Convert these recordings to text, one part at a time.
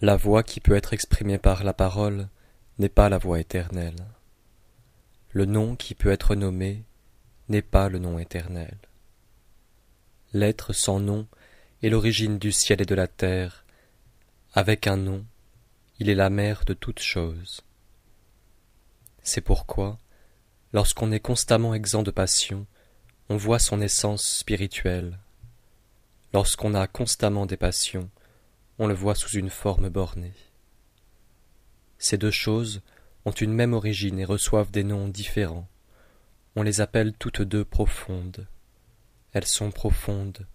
La voix qui peut être exprimée par la parole n'est pas la voix éternelle. Le nom qui peut être nommé n'est pas le nom éternel. L'être sans nom est l'origine du ciel et de la terre. Avec un nom, il est la mère de toutes choses. C'est pourquoi, lorsqu'on est constamment exempt de passion, on voit son essence spirituelle. Lorsqu'on a constamment des passions, on le voit sous une forme bornée. Ces deux choses ont une même origine et reçoivent des noms différents. On les appelle toutes deux profondes. Elles sont profondes,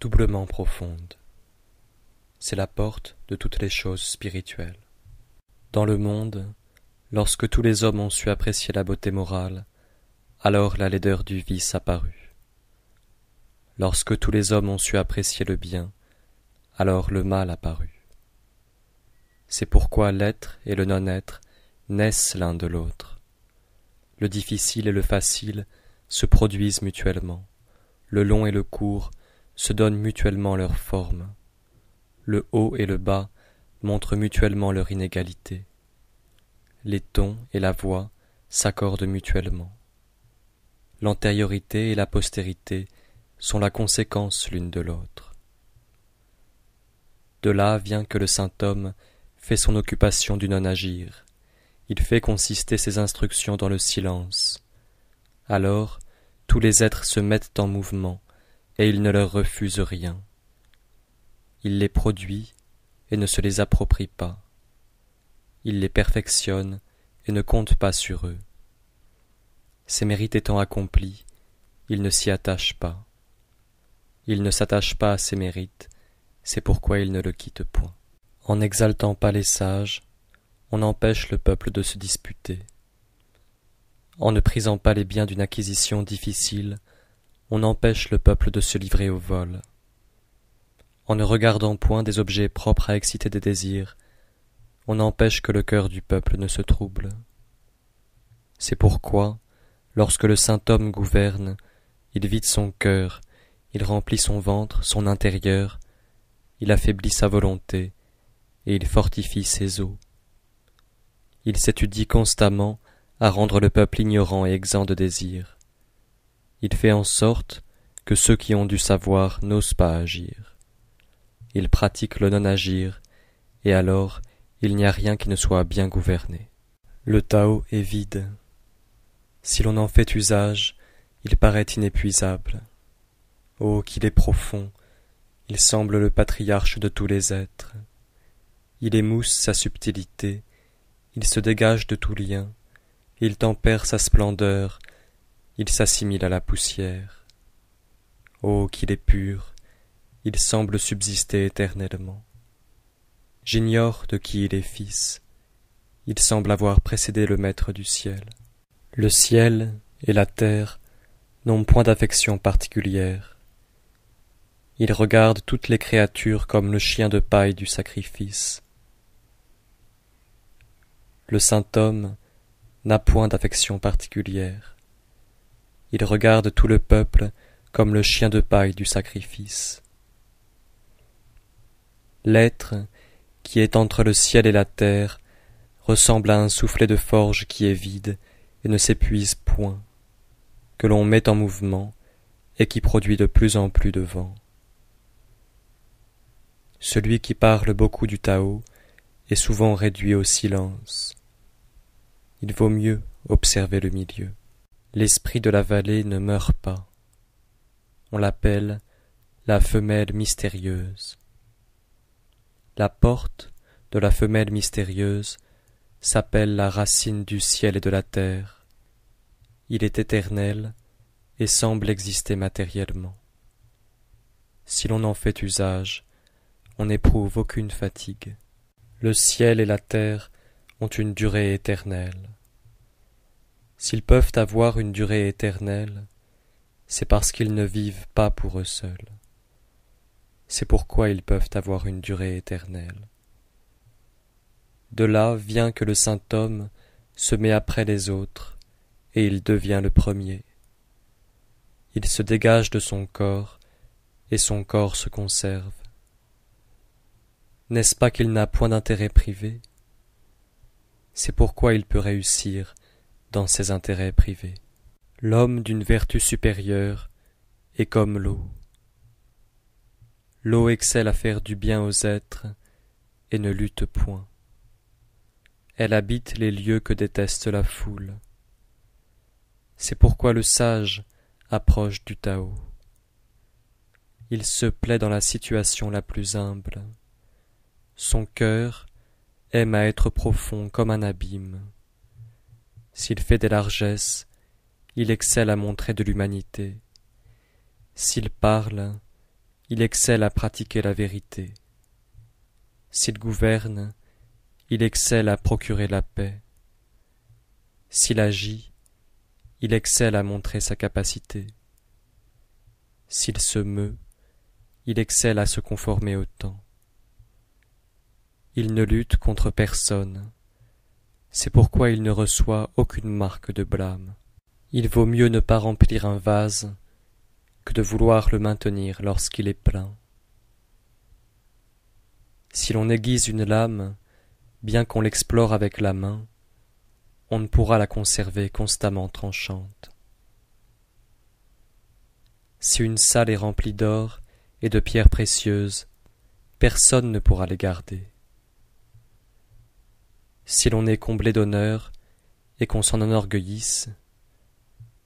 doublement profondes. C'est la porte de toutes les choses spirituelles. Dans le monde, lorsque tous les hommes ont su apprécier la beauté morale, alors la laideur du vice apparut. Lorsque tous les hommes ont su apprécier le bien, alors le mal apparut. C'est pourquoi l'être et le non-être naissent l'un de l'autre. Le difficile et le facile se produisent mutuellement, le long et le court se donnent mutuellement leur forme, le haut et le bas montrent mutuellement leur inégalité, les tons et la voix s'accordent mutuellement. L'antériorité et la postérité sont la conséquence l'une de l'autre. De là vient que le saint homme fait son occupation du non-agir. Il fait consister ses instructions dans le silence. Alors, tous les êtres se mettent en mouvement, et il ne leur refuse rien. Il les produit et ne se les approprie pas. Il les perfectionne et ne compte pas sur eux. Ses mérites étant accomplis, il ne s'y attache pas. Il ne s'attache pas à ses mérites, c'est pourquoi il ne le quitte point. En n'exaltant pas les sages, on empêche le peuple de se disputer. En ne prisant pas les biens d'une acquisition difficile, on empêche le peuple de se livrer au vol. En ne regardant point des objets propres à exciter des désirs, on empêche que le cœur du peuple ne se trouble. C'est pourquoi, lorsque le saint homme gouverne, il vide son cœur, il remplit son ventre, son intérieur, il affaiblit sa volonté, et il fortifie ses os. Il s'étudie constamment à rendre le peuple ignorant et exempt de désir. Il fait en sorte que ceux qui ont du savoir n'osent pas agir. Il pratique le non-agir, et alors il n'y a rien qui ne soit bien gouverné. Le Tao est vide. Si l'on en fait usage, il paraît inépuisable. Oh, qu'il est profond, il semble le patriarche de tous les êtres. Il émousse sa subtilité, il se dégage de tout lien, il tempère sa splendeur, il s'assimile à la poussière. Oh, qu'il est pur, il semble subsister éternellement. J'ignore de qui il est fils, il semble avoir précédé le maître du ciel. Le ciel et la terre n'ont point d'affection particulière, il regarde toutes les créatures comme le chien de paille du sacrifice. Le saint homme n'a point d'affection particulière. Il regarde tout le peuple comme le chien de paille du sacrifice. L'être qui est entre le ciel et la terre ressemble à un soufflet de forge qui est vide et ne s'épuise point, que l'on met en mouvement et qui produit de plus en plus de vent. Celui qui parle beaucoup du Tao est souvent réduit au silence. Il vaut mieux observer le milieu. L'esprit de la vallée ne meurt pas. On l'appelle la femelle mystérieuse. La porte de la femelle mystérieuse s'appelle la racine du ciel et de la terre. Il est éternel et semble exister matériellement. Si l'on en fait usage, on n'éprouve aucune fatigue. Le ciel et la terre ont une durée éternelle. S'ils peuvent avoir une durée éternelle, c'est parce qu'ils ne vivent pas pour eux seuls. C'est pourquoi ils peuvent avoir une durée éternelle. De là vient que le saint homme se met après les autres, et il devient le premier. Il se dégage de son corps, et son corps se conserve. N'est-ce pas qu'il n'a point d'intérêt privé? C'est pourquoi il peut réussir dans ses intérêts privés. L'homme d'une vertu supérieure est comme l'eau. L'eau excelle à faire du bien aux êtres et ne lutte point. Elle habite les lieux que déteste la foule. C'est pourquoi le sage approche du Tao. Il se plaît dans la situation la plus humble. Son cœur aime à être profond comme un abîme. S'il fait des largesses, il excelle à montrer de l'humanité. S'il parle, il excelle à pratiquer la vérité. S'il gouverne, il excelle à procurer la paix. S'il agit, il excelle à montrer sa capacité. S'il se meut, il excelle à se conformer au temps. Il ne lutte contre personne. C'est pourquoi il ne reçoit aucune marque de blâme. Il vaut mieux ne pas remplir un vase que de vouloir le maintenir lorsqu'il est plein. Si l'on aiguise une lame, bien qu'on l'explore avec la main, on ne pourra la conserver constamment tranchante. Si une salle est remplie d'or et de pierres précieuses, personne ne pourra les garder. Si l'on est comblé d'honneur et qu'on s'en enorgueillisse,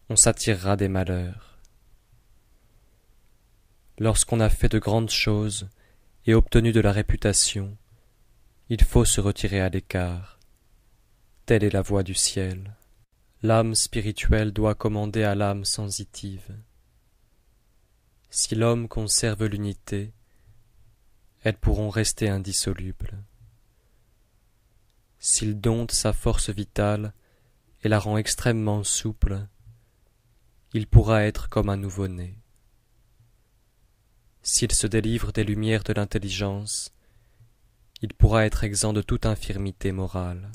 on s'attirera des malheurs. Lorsqu'on a fait de grandes choses et obtenu de la réputation, il faut se retirer à l'écart. Telle est la voie du ciel. L'âme spirituelle doit commander à l'âme sensitive. Si l'homme conserve l'unité, elles pourront rester indissolubles. S'il dompte sa force vitale et la rend extrêmement souple, il pourra être comme un nouveau-né s'il se délivre des lumières de l'intelligence, il pourra être exempt de toute infirmité morale.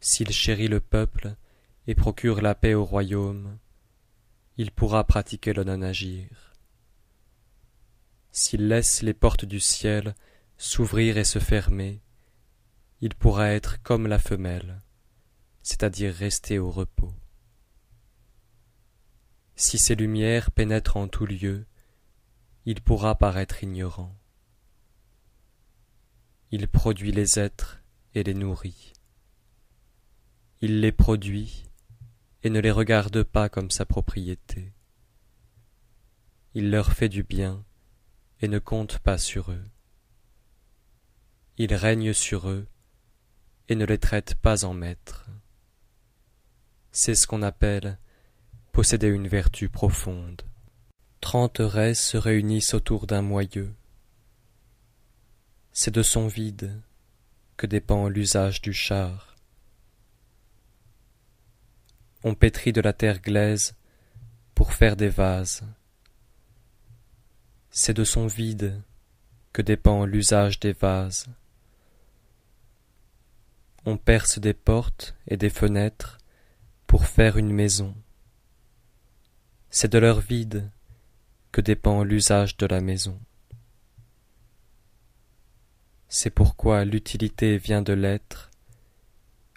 S'il chérit le peuple et procure la paix au royaume, il pourra pratiquer le non-agir. S'il laisse les portes du ciel s'ouvrir et se fermer, il pourra être comme la femelle, c'est-à-dire rester au repos. Si ces lumières pénètrent en tout lieu, il pourra paraître ignorant. Il produit les êtres et les nourrit. Il les produit et ne les regarde pas comme sa propriété. Il leur fait du bien et ne compte pas sur eux. Il règne sur eux et ne les traite pas en maîtres. C'est ce qu'on appelle posséder une vertu profonde. Trente raies se réunissent autour d'un moyeu. C'est de son vide que dépend l'usage du char. On pétrit de la terre glaise pour faire des vases. C'est de son vide que dépend l'usage des vases. On perce des portes et des fenêtres pour faire une maison c'est de leur vide que dépend l'usage de la maison. C'est pourquoi l'utilité vient de l'être,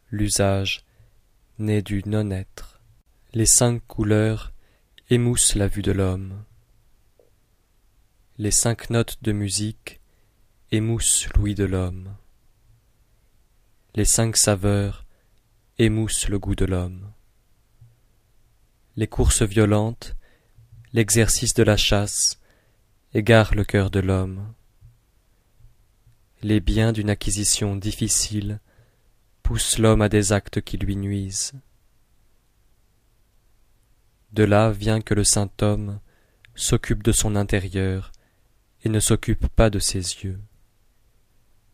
l'usage naît du non-être. Les cinq couleurs émoussent la vue de l'homme. Les cinq notes de musique émoussent l'ouïe de l'homme. Les cinq saveurs émoussent le goût de l'homme les courses violentes, l'exercice de la chasse égarent le cœur de l'homme. Les biens d'une acquisition difficile poussent l'homme à des actes qui lui nuisent. De là vient que le saint homme s'occupe de son intérieur et ne s'occupe pas de ses yeux.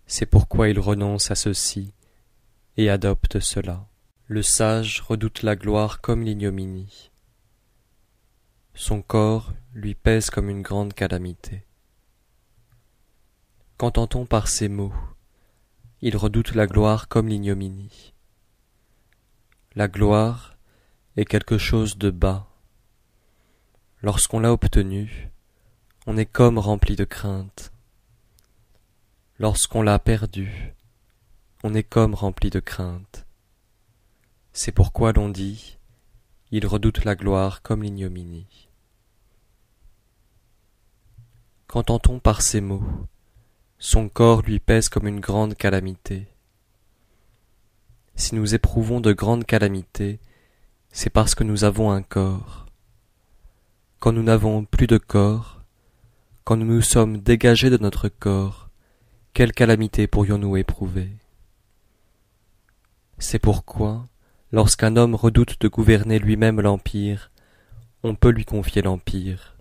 C'est pourquoi il renonce à ceci et adopte cela. Le sage redoute la gloire comme l'ignominie. Son corps lui pèse comme une grande calamité. Qu'entend-on par ces mots? Il redoute la gloire comme l'ignominie. La gloire est quelque chose de bas. Lorsqu'on l'a obtenue, on est comme rempli de crainte. Lorsqu'on l'a perdu, on est comme rempli de crainte. C'est pourquoi l'on dit il redoute la gloire comme l'ignominie. Qu'entend-on par ces mots? Son corps lui pèse comme une grande calamité. Si nous éprouvons de grandes calamités, c'est parce que nous avons un corps. Quand nous n'avons plus de corps, quand nous nous sommes dégagés de notre corps, quelle calamité pourrions-nous éprouver? C'est pourquoi, lorsqu'un homme redoute de gouverner lui-même l'empire, on peut lui confier l'empire.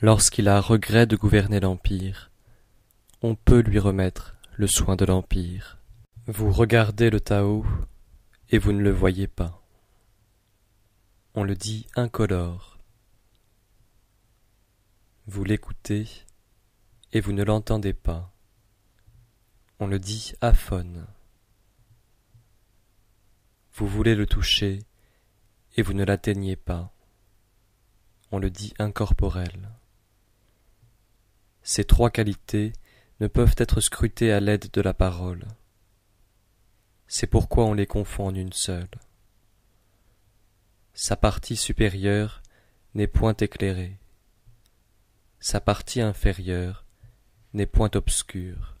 Lorsqu'il a regret de gouverner l'empire, on peut lui remettre le soin de l'empire. Vous regardez le Tao et vous ne le voyez pas. On le dit incolore. Vous l'écoutez et vous ne l'entendez pas. On le dit aphone. Vous voulez le toucher et vous ne l'atteignez pas. On le dit incorporel. Ces trois qualités ne peuvent être scrutées à l'aide de la parole. C'est pourquoi on les confond en une seule. Sa partie supérieure n'est point éclairée. Sa partie inférieure n'est point obscure.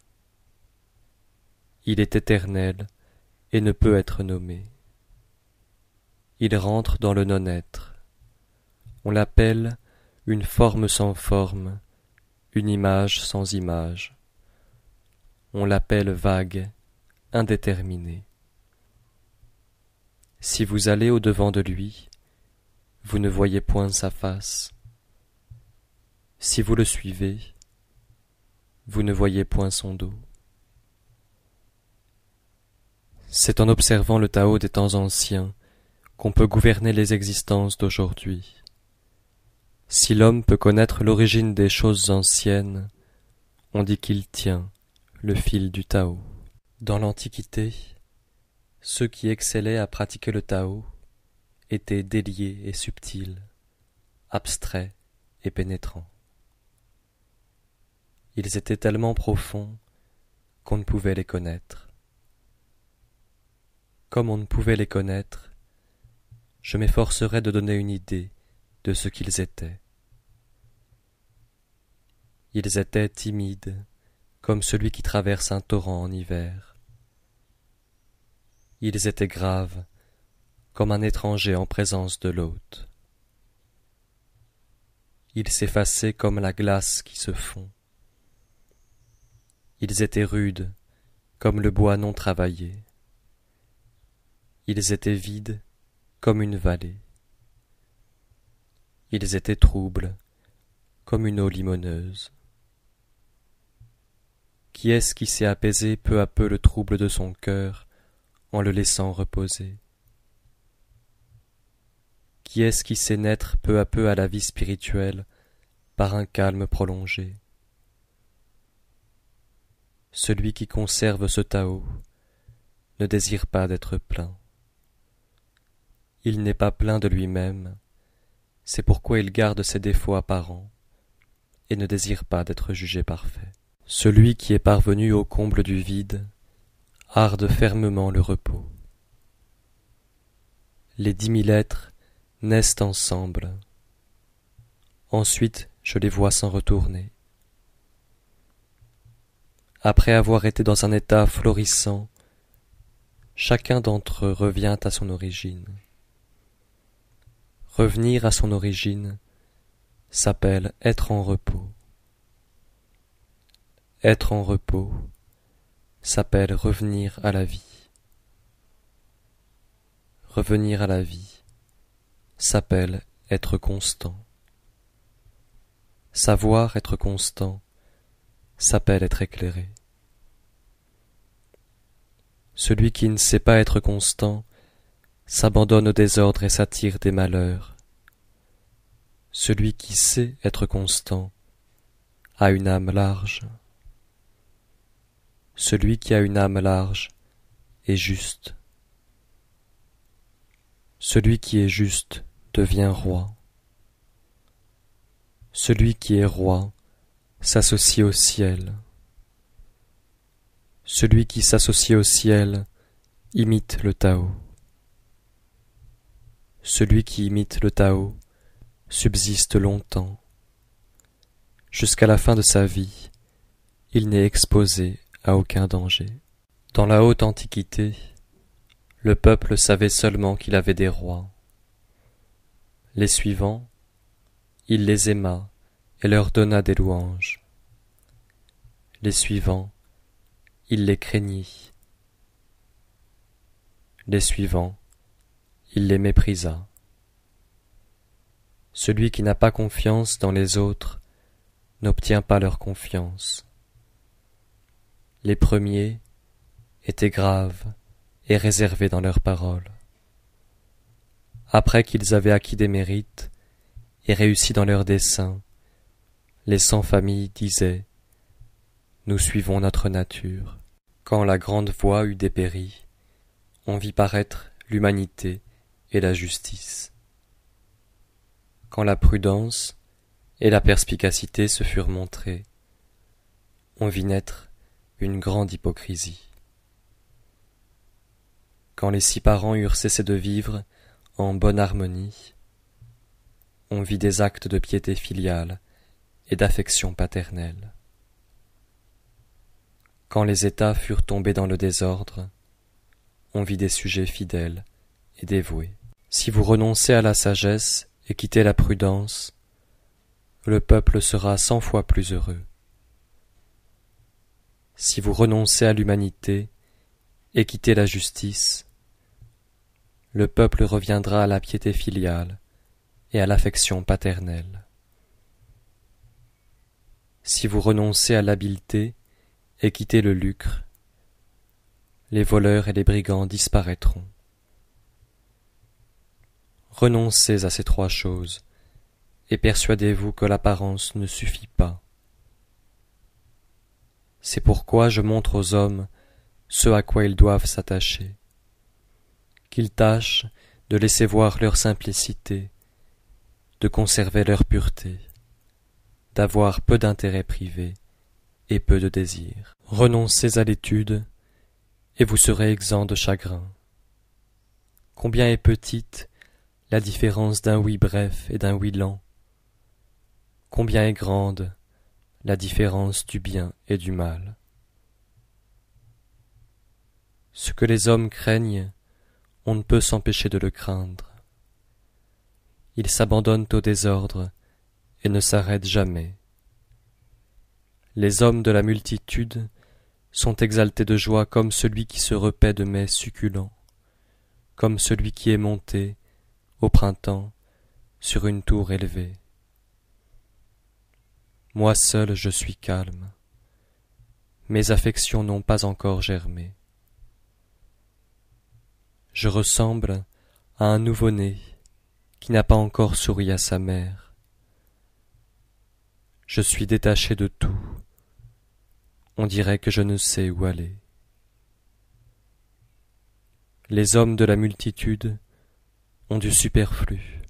Il est éternel et ne peut être nommé. Il rentre dans le non-être. On l'appelle une forme sans forme, une image sans image. On l'appelle vague, indéterminé. Si vous allez au-devant de lui, vous ne voyez point sa face. Si vous le suivez, vous ne voyez point son dos. C'est en observant le Tao des temps anciens qu'on peut gouverner les existences d'aujourd'hui. Si l'homme peut connaître l'origine des choses anciennes, on dit qu'il tient le fil du Tao. Dans l'Antiquité, ceux qui excellaient à pratiquer le Tao étaient déliés et subtils, abstraits et pénétrants. Ils étaient tellement profonds qu'on ne pouvait les connaître. Comme on ne pouvait les connaître, je m'efforcerai de donner une idée de ce qu'ils étaient. Ils étaient timides, comme celui qui traverse un torrent en hiver. Ils étaient graves, comme un étranger en présence de l'hôte. Ils s'effaçaient comme la glace qui se fond. Ils étaient rudes, comme le bois non travaillé. Ils étaient vides comme une vallée. Ils étaient troubles comme une eau limoneuse. Qui est-ce qui sait apaiser peu à peu le trouble de son cœur en le laissant reposer? Qui est-ce qui sait naître peu à peu à la vie spirituelle par un calme prolongé? Celui qui conserve ce Tao ne désire pas d'être plein. Il n'est pas plein de lui-même, c'est pourquoi il garde ses défauts apparents et ne désire pas d'être jugé parfait. Celui qui est parvenu au comble du vide harde fermement le repos. Les dix mille êtres naissent ensemble. Ensuite je les vois s'en retourner. Après avoir été dans un état florissant, chacun d'entre eux revient à son origine. Revenir à son origine s'appelle être en repos. Être en repos s'appelle revenir à la vie. Revenir à la vie s'appelle être constant. Savoir être constant s'appelle être éclairé. Celui qui ne sait pas être constant s'abandonne au désordre et s'attire des malheurs. Celui qui sait être constant a une âme large. Celui qui a une âme large est juste. Celui qui est juste devient roi. Celui qui est roi s'associe au ciel. Celui qui s'associe au ciel imite le Tao. Celui qui imite le Tao subsiste longtemps. Jusqu'à la fin de sa vie, il n'est exposé à aucun danger. Dans la haute antiquité, le peuple savait seulement qu'il avait des rois. Les suivants, il les aima et leur donna des louanges. Les suivants, il les craignit. Les suivants, il les méprisa. Celui qui n'a pas confiance dans les autres n'obtient pas leur confiance. Les premiers étaient graves et réservés dans leurs paroles. Après qu'ils avaient acquis des mérites et réussi dans leurs desseins, les cent familles disaient Nous suivons notre nature. Quand la grande voie eut dépéri, on vit paraître l'humanité et la justice. Quand la prudence et la perspicacité se furent montrées, on vit naître une grande hypocrisie. Quand les six parents eurent cessé de vivre en bonne harmonie, on vit des actes de piété filiale et d'affection paternelle. Quand les États furent tombés dans le désordre, on vit des sujets fidèles et dévoués. Si vous renoncez à la sagesse et quittez la prudence, le peuple sera cent fois plus heureux. Si vous renoncez à l'humanité et quittez la justice, le peuple reviendra à la piété filiale et à l'affection paternelle. Si vous renoncez à l'habileté et quittez le lucre, les voleurs et les brigands disparaîtront. Renoncez à ces trois choses, et persuadez-vous que l'apparence ne suffit pas. C'est pourquoi je montre aux hommes ce à quoi ils doivent s'attacher, qu'ils tâchent de laisser voir leur simplicité, de conserver leur pureté, d'avoir peu d'intérêts privés et peu de désirs. Renoncez à l'étude, et vous serez exempt de chagrin. Combien est petite la différence d'un oui bref et d'un oui lent Combien est grande la différence du bien et du mal? Ce que les hommes craignent, on ne peut s'empêcher de le craindre. Ils s'abandonnent au désordre et ne s'arrêtent jamais. Les hommes de la multitude sont exaltés de joie comme celui qui se repaît de mets succulents, comme celui qui est monté, au printemps, sur une tour élevée. Moi seul je suis calme, mes affections n'ont pas encore germé. Je ressemble à un nouveau-né qui n'a pas encore souri à sa mère. Je suis détaché de tout, on dirait que je ne sais où aller. Les hommes de la multitude du superflu.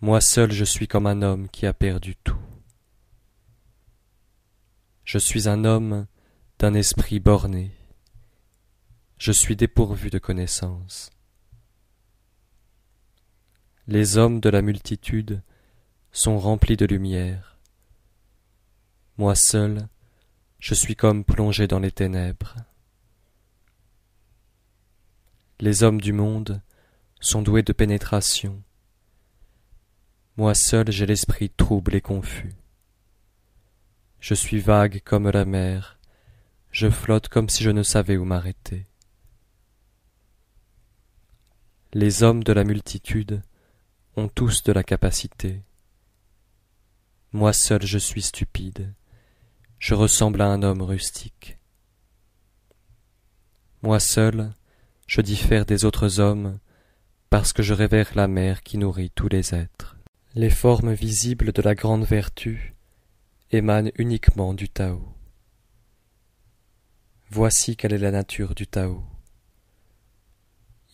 Moi seul je suis comme un homme qui a perdu tout. Je suis un homme d'un esprit borné. Je suis dépourvu de connaissances. Les hommes de la multitude sont remplis de lumière. Moi seul, je suis comme plongé dans les ténèbres. Les hommes du monde sont doués de pénétration. Moi seul j'ai l'esprit trouble et confus. Je suis vague comme la mer, je flotte comme si je ne savais où m'arrêter. Les hommes de la multitude ont tous de la capacité. Moi seul je suis stupide je ressemble à un homme rustique. Moi seul, je diffère des autres hommes parce que je révère la mère qui nourrit tous les êtres. Les formes visibles de la grande vertu émanent uniquement du Tao. Voici quelle est la nature du Tao.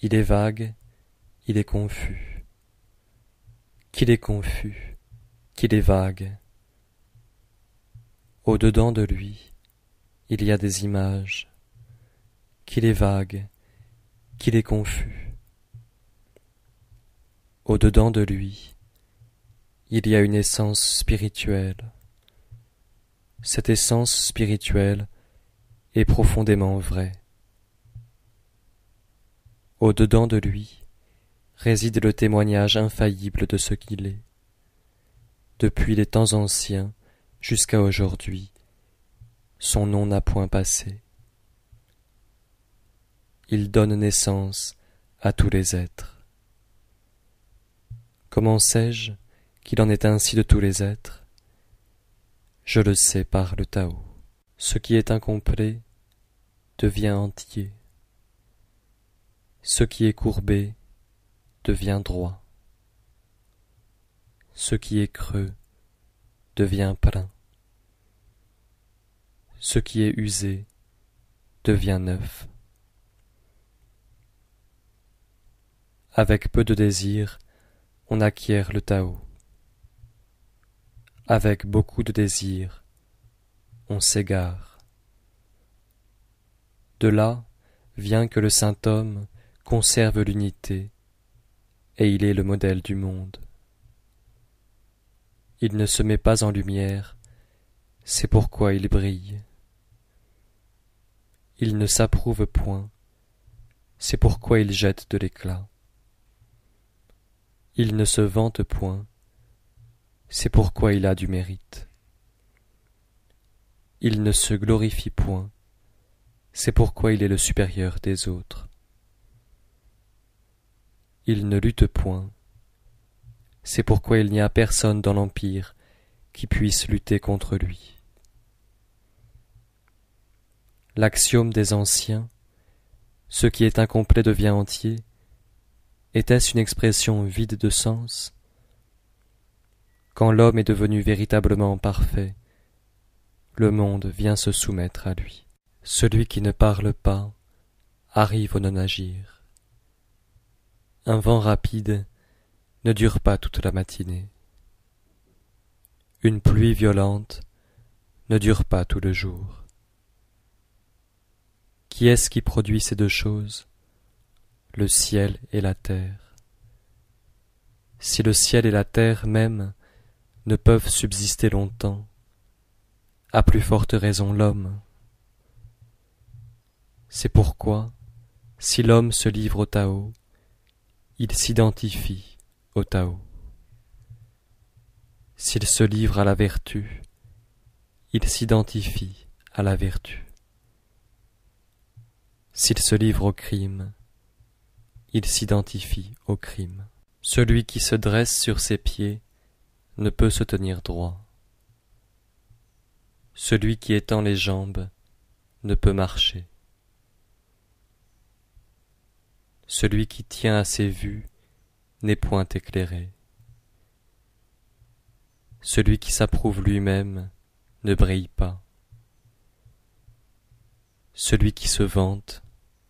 Il est vague, il est confus. Qu'il est confus, qu'il est vague, au-dedans de lui, il y a des images, qu'il est vague, qu'il est confus. Au-dedans de lui, il y a une essence spirituelle. Cette essence spirituelle est profondément vraie. Au-dedans de lui réside le témoignage infaillible de ce qu'il est. Depuis les temps anciens jusqu'à aujourd'hui, son nom n'a point passé. Il donne naissance à tous les êtres. Comment sais-je qu'il en est ainsi de tous les êtres? Je le sais par le Tao. Ce qui est incomplet devient entier. Ce qui est courbé devient droit. Ce qui est creux devient plein. Ce qui est usé devient neuf. Avec peu de désir, on acquiert le Tao. Avec beaucoup de désir, on s'égare. De là vient que le saint homme conserve l'unité, et il est le modèle du monde. Il ne se met pas en lumière, c'est pourquoi il brille. Il ne s'approuve point, c'est pourquoi il jette de l'éclat. Il ne se vante point, c'est pourquoi il a du mérite. Il ne se glorifie point, c'est pourquoi il est le supérieur des autres. Il ne lutte point. C'est pourquoi il n'y a personne dans l'Empire qui puisse lutter contre lui. L'axiome des anciens, ce qui est incomplet devient entier, était-ce une expression vide de sens? Quand l'homme est devenu véritablement parfait, le monde vient se soumettre à lui. Celui qui ne parle pas arrive au non-agir. Un vent rapide ne dure pas toute la matinée. Une pluie violente ne dure pas tout le jour. Qui est-ce qui produit ces deux choses? Le ciel et la terre. Si le ciel et la terre même ne peuvent subsister longtemps, à plus forte raison l'homme. C'est pourquoi, si l'homme se livre au Tao, il s'identifie au Tao. S'il se livre à la vertu, il s'identifie à la vertu. S'il se livre au crime, il s'identifie au crime. Celui qui se dresse sur ses pieds ne peut se tenir droit. Celui qui étend les jambes ne peut marcher. Celui qui tient à ses vues n'est point éclairé. Celui qui s'approuve lui-même ne brille pas. Celui qui se vante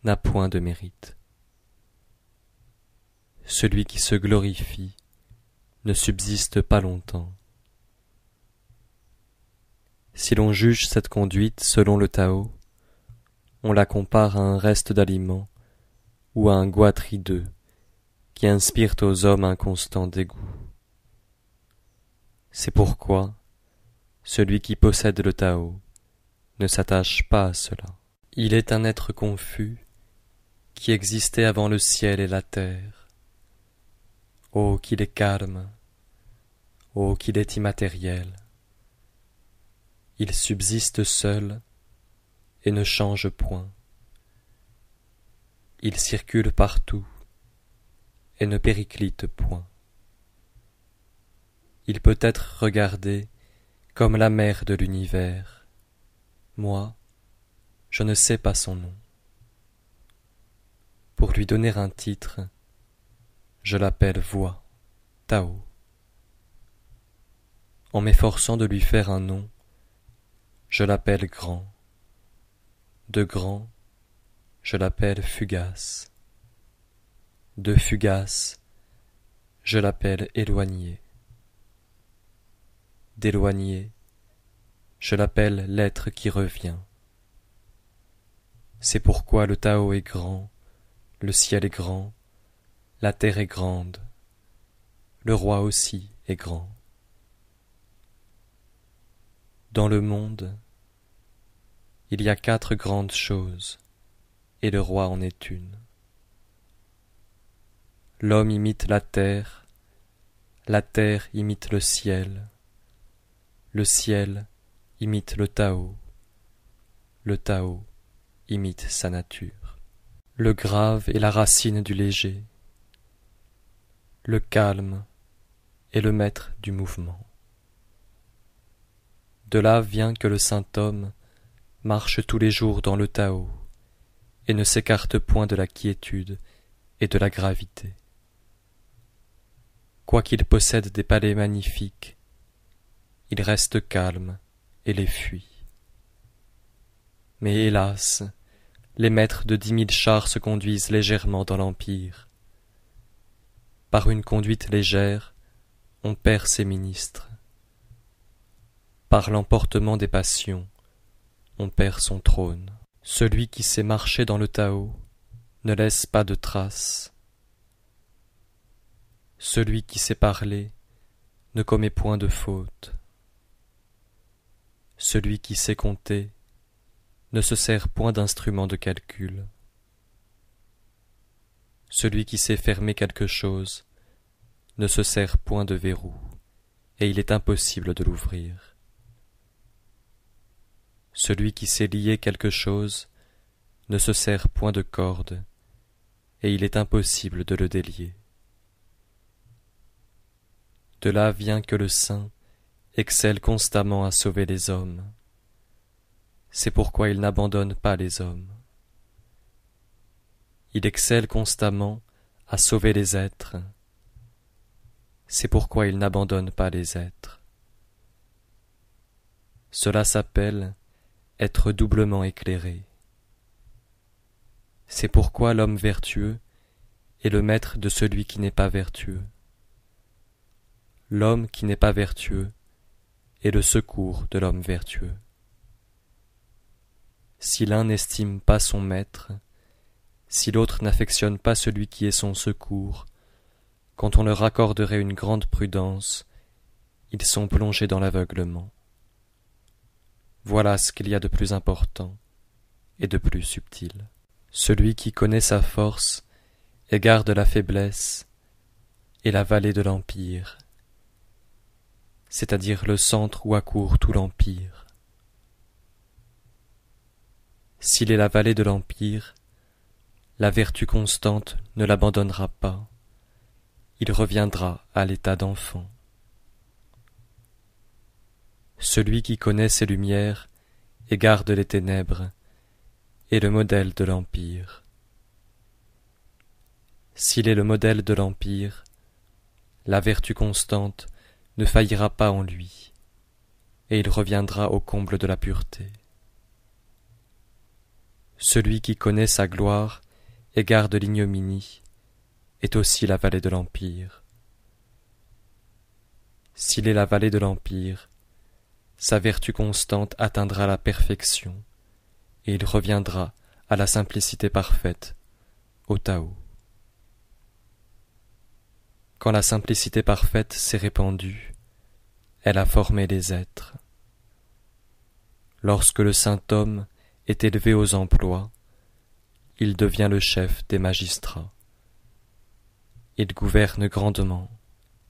n'a point de mérite. Celui qui se glorifie ne subsiste pas longtemps. Si l'on juge cette conduite selon le Tao, on la compare à un reste d'aliment ou à un goitre hideux qui inspirent aux hommes un constant dégoût. C'est pourquoi celui qui possède le Tao ne s'attache pas à cela. Il est un être confus qui existait avant le ciel et la terre. Oh qu'il est calme, oh qu'il est immatériel. Il subsiste seul et ne change point. Il circule partout et ne périclite point. Il peut être regardé comme la mère de l'univers. Moi, je ne sais pas son nom. Pour lui donner un titre, je l'appelle voix, Tao. En m'efforçant de lui faire un nom, je l'appelle grand. De grand, je l'appelle fugace. De fugace, je l'appelle éloigné. D'éloigné, je l'appelle l'être qui revient, C'est pourquoi le Tao est grand, le ciel est grand, la terre est grande, le roi aussi est grand. Dans le monde, il y a quatre grandes choses, et le roi en est une. L'homme imite la terre, la terre imite le ciel, le ciel imite le Tao, le Tao imite sa nature. Le grave est la racine du léger, le calme est le maître du mouvement. De là vient que le saint homme marche tous les jours dans le Tao et ne s'écarte point de la quiétude et de la gravité. Quoiqu'il possède des palais magnifiques, il reste calme et les fuit. Mais hélas, les maîtres de dix mille chars se conduisent légèrement dans l'Empire. Par une conduite légère, on perd ses ministres. Par l'emportement des passions, on perd son trône. Celui qui sait marcher dans le Tao ne laisse pas de traces. Celui qui sait parler ne commet point de faute. Celui qui sait compter ne se sert point d'instrument de calcul. Celui qui sait fermer quelque chose ne se sert point de verrou, et il est impossible de l'ouvrir. Celui qui sait lier quelque chose ne se sert point de corde, et il est impossible de le délier. De là vient que le saint excelle constamment à sauver les hommes. C'est pourquoi il n'abandonne pas les hommes. Il excelle constamment à sauver les êtres. C'est pourquoi il n'abandonne pas les êtres. Cela s'appelle être doublement éclairé. C'est pourquoi l'homme vertueux est le maître de celui qui n'est pas vertueux l'homme qui n'est pas vertueux est le secours de l'homme vertueux. Si l'un n'estime pas son maître, si l'autre n'affectionne pas celui qui est son secours, quand on leur accorderait une grande prudence, ils sont plongés dans l'aveuglement. Voilà ce qu'il y a de plus important et de plus subtil. Celui qui connaît sa force et garde la faiblesse est la vallée de l'Empire c'est-à-dire le centre où accourt tout l'Empire. S'il est la vallée de l'Empire, la vertu constante ne l'abandonnera pas, il reviendra à l'état d'enfant. Celui qui connaît ses lumières et garde les ténèbres est le modèle de l'Empire. S'il est le modèle de l'Empire, la vertu constante ne faillira pas en lui, et il reviendra au comble de la pureté. Celui qui connaît sa gloire et garde l'ignominie est aussi la vallée de l'Empire. S'il est la vallée de l'Empire, sa vertu constante atteindra la perfection, et il reviendra à la simplicité parfaite, au Tao. Quand la simplicité parfaite s'est répandue, elle a formé les êtres. Lorsque le saint homme est élevé aux emplois, il devient le chef des magistrats. Il gouverne grandement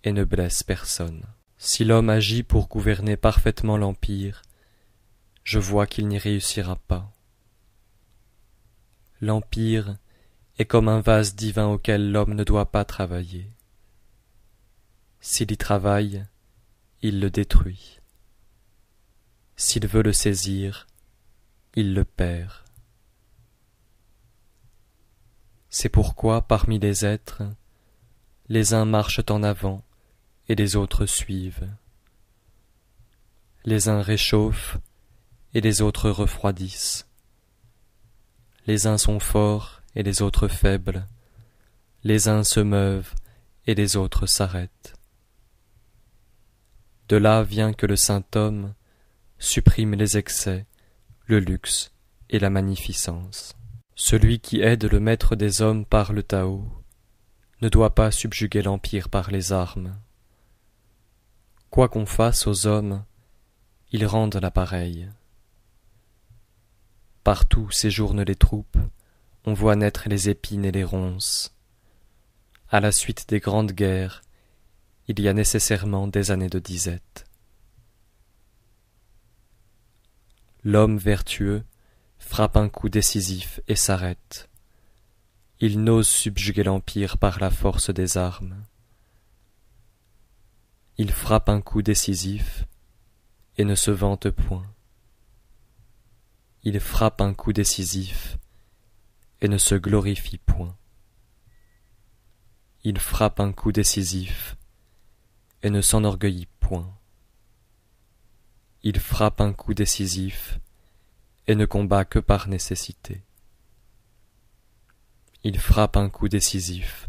et ne blesse personne. Si l'homme agit pour gouverner parfaitement l'Empire, je vois qu'il n'y réussira pas. L'Empire est comme un vase divin auquel l'homme ne doit pas travailler. S'il y travaille, il le détruit. S'il veut le saisir, il le perd. C'est pourquoi parmi les êtres, les uns marchent en avant et les autres suivent. Les uns réchauffent et les autres refroidissent. Les uns sont forts et les autres faibles. Les uns se meuvent et les autres s'arrêtent. De là vient que le saint homme supprime les excès, le luxe et la magnificence. Celui qui aide le maître des hommes par le Tao ne doit pas subjuguer l'empire par les armes. Quoi qu'on fasse aux hommes, ils rendent l'appareil. Partout séjournent les troupes, on voit naître les épines et les ronces. À la suite des grandes guerres, il y a nécessairement des années de disette. L'homme vertueux frappe un coup décisif et s'arrête. Il n'ose subjuguer l'Empire par la force des armes. Il frappe un coup décisif et ne se vante point. Il frappe un coup décisif et ne se glorifie point. Il frappe un coup décisif et ne s'enorgueillit point. Il frappe un coup décisif et ne combat que par nécessité. Il frappe un coup décisif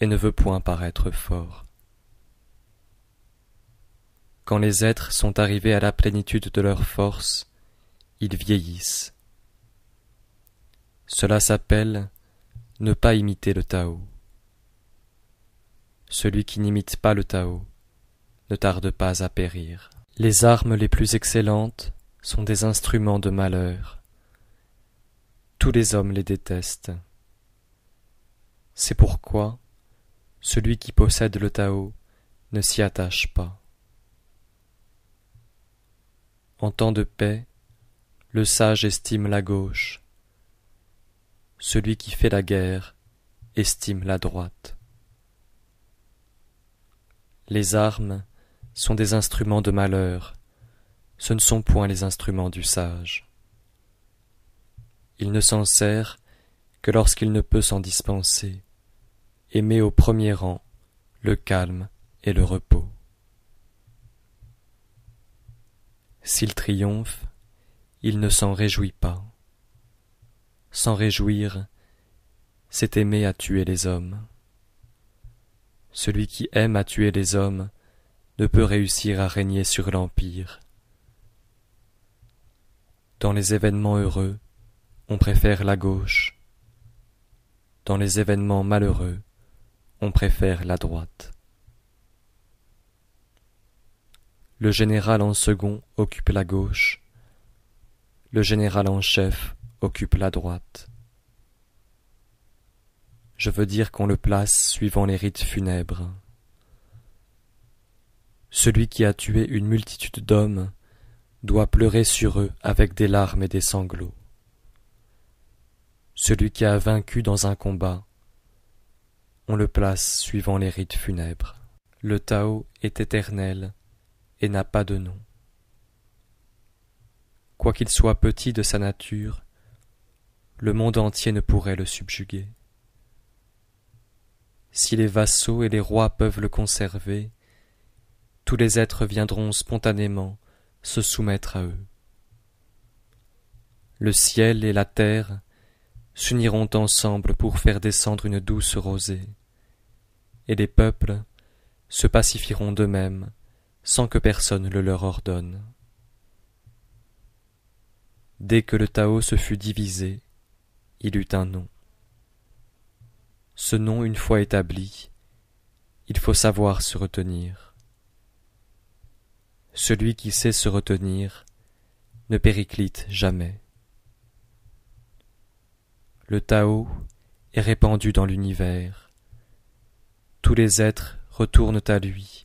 et ne veut point paraître fort. Quand les êtres sont arrivés à la plénitude de leur force, ils vieillissent. Cela s'appelle ne pas imiter le Tao. Celui qui n'imite pas le Tao ne tarde pas à périr. Les armes les plus excellentes sont des instruments de malheur. Tous les hommes les détestent. C'est pourquoi celui qui possède le Tao ne s'y attache pas. En temps de paix, le sage estime la gauche. Celui qui fait la guerre estime la droite. Les armes sont des instruments de malheur, ce ne sont point les instruments du sage. Il ne s'en sert que lorsqu'il ne peut s'en dispenser, et met au premier rang le calme et le repos. S'il triomphe, il ne s'en réjouit pas. S'en réjouir, c'est aimer à tuer les hommes. Celui qui aime à tuer les hommes ne peut réussir à régner sur l'Empire. Dans les événements heureux, on préfère la gauche. Dans les événements malheureux, on préfère la droite. Le général en second occupe la gauche. Le général en chef occupe la droite. Je veux dire qu'on le place suivant les rites funèbres. Celui qui a tué une multitude d'hommes doit pleurer sur eux avec des larmes et des sanglots. Celui qui a vaincu dans un combat, on le place suivant les rites funèbres. Le Tao est éternel et n'a pas de nom. Quoiqu'il soit petit de sa nature, le monde entier ne pourrait le subjuguer. Si les vassaux et les rois peuvent le conserver, tous les êtres viendront spontanément se soumettre à eux. Le ciel et la terre s'uniront ensemble pour faire descendre une douce rosée, et les peuples se pacifieront d'eux-mêmes sans que personne le leur ordonne. Dès que le Tao se fut divisé, il eut un nom. Ce nom une fois établi, il faut savoir se retenir. Celui qui sait se retenir ne périclite jamais. Le Tao est répandu dans l'univers. Tous les êtres retournent à lui,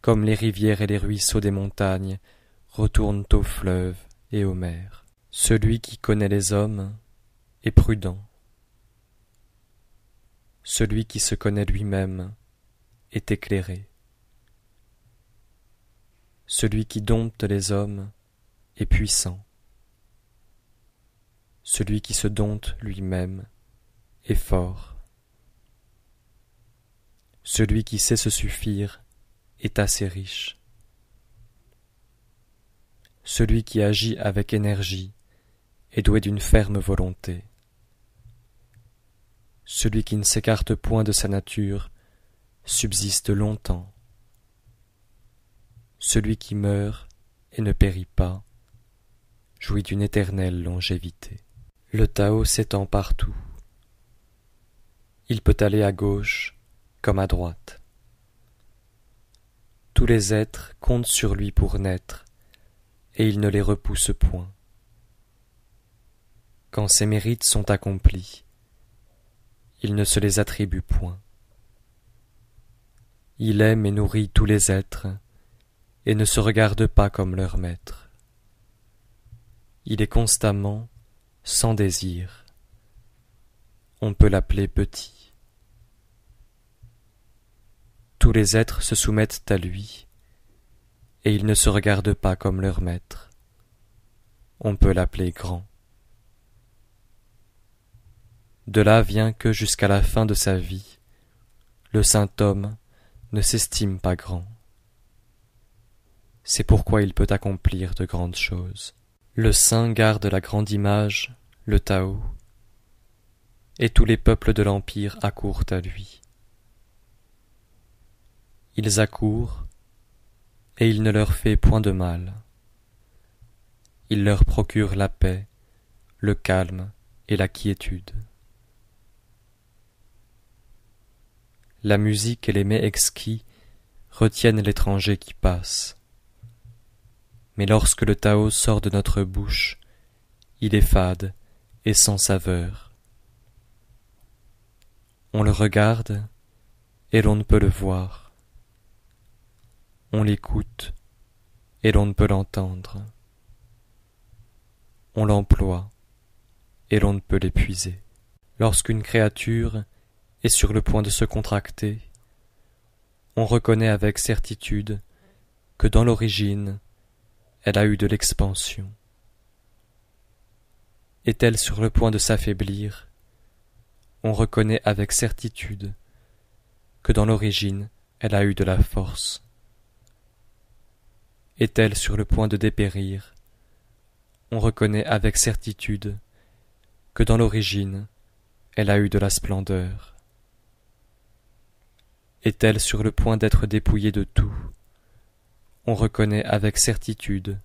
comme les rivières et les ruisseaux des montagnes retournent aux fleuves et aux mers. Celui qui connaît les hommes est prudent. Celui qui se connaît lui-même est éclairé. Celui qui dompte les hommes est puissant. Celui qui se dompte lui-même est fort. Celui qui sait se suffire est assez riche. Celui qui agit avec énergie est doué d'une ferme volonté. Celui qui ne s'écarte point de sa nature subsiste longtemps. Celui qui meurt et ne périt pas jouit d'une éternelle longévité. Le Tao s'étend partout. Il peut aller à gauche comme à droite. Tous les êtres comptent sur lui pour naître, et il ne les repousse point. Quand ses mérites sont accomplis, il ne se les attribue point. Il aime et nourrit tous les êtres, et ne se regarde pas comme leur maître. Il est constamment sans désir. On peut l'appeler petit. Tous les êtres se soumettent à lui, et il ne se regarde pas comme leur maître. On peut l'appeler grand. De là vient que jusqu'à la fin de sa vie, le saint homme ne s'estime pas grand. C'est pourquoi il peut accomplir de grandes choses. Le saint garde la grande image, le Tao, et tous les peuples de l'Empire accourent à lui. Ils accourent, et il ne leur fait point de mal. Il leur procure la paix, le calme et la quiétude. la musique et les mets exquis retiennent l'étranger qui passe. Mais lorsque le Tao sort de notre bouche, il est fade et sans saveur. On le regarde et l'on ne peut le voir. On l'écoute et l'on ne peut l'entendre. On l'emploie et l'on ne peut l'épuiser. Lorsqu'une créature est sur le point de se contracter, on reconnaît avec certitude que dans l'origine elle a eu de l'expansion. Est-elle sur le point de s'affaiblir? On reconnaît avec certitude que dans l'origine elle a eu de la force. Est-elle sur le point de dépérir? On reconnaît avec certitude que dans l'origine elle a eu de la splendeur. Est-elle sur le point d'être dépouillée de tout? On reconnaît avec certitude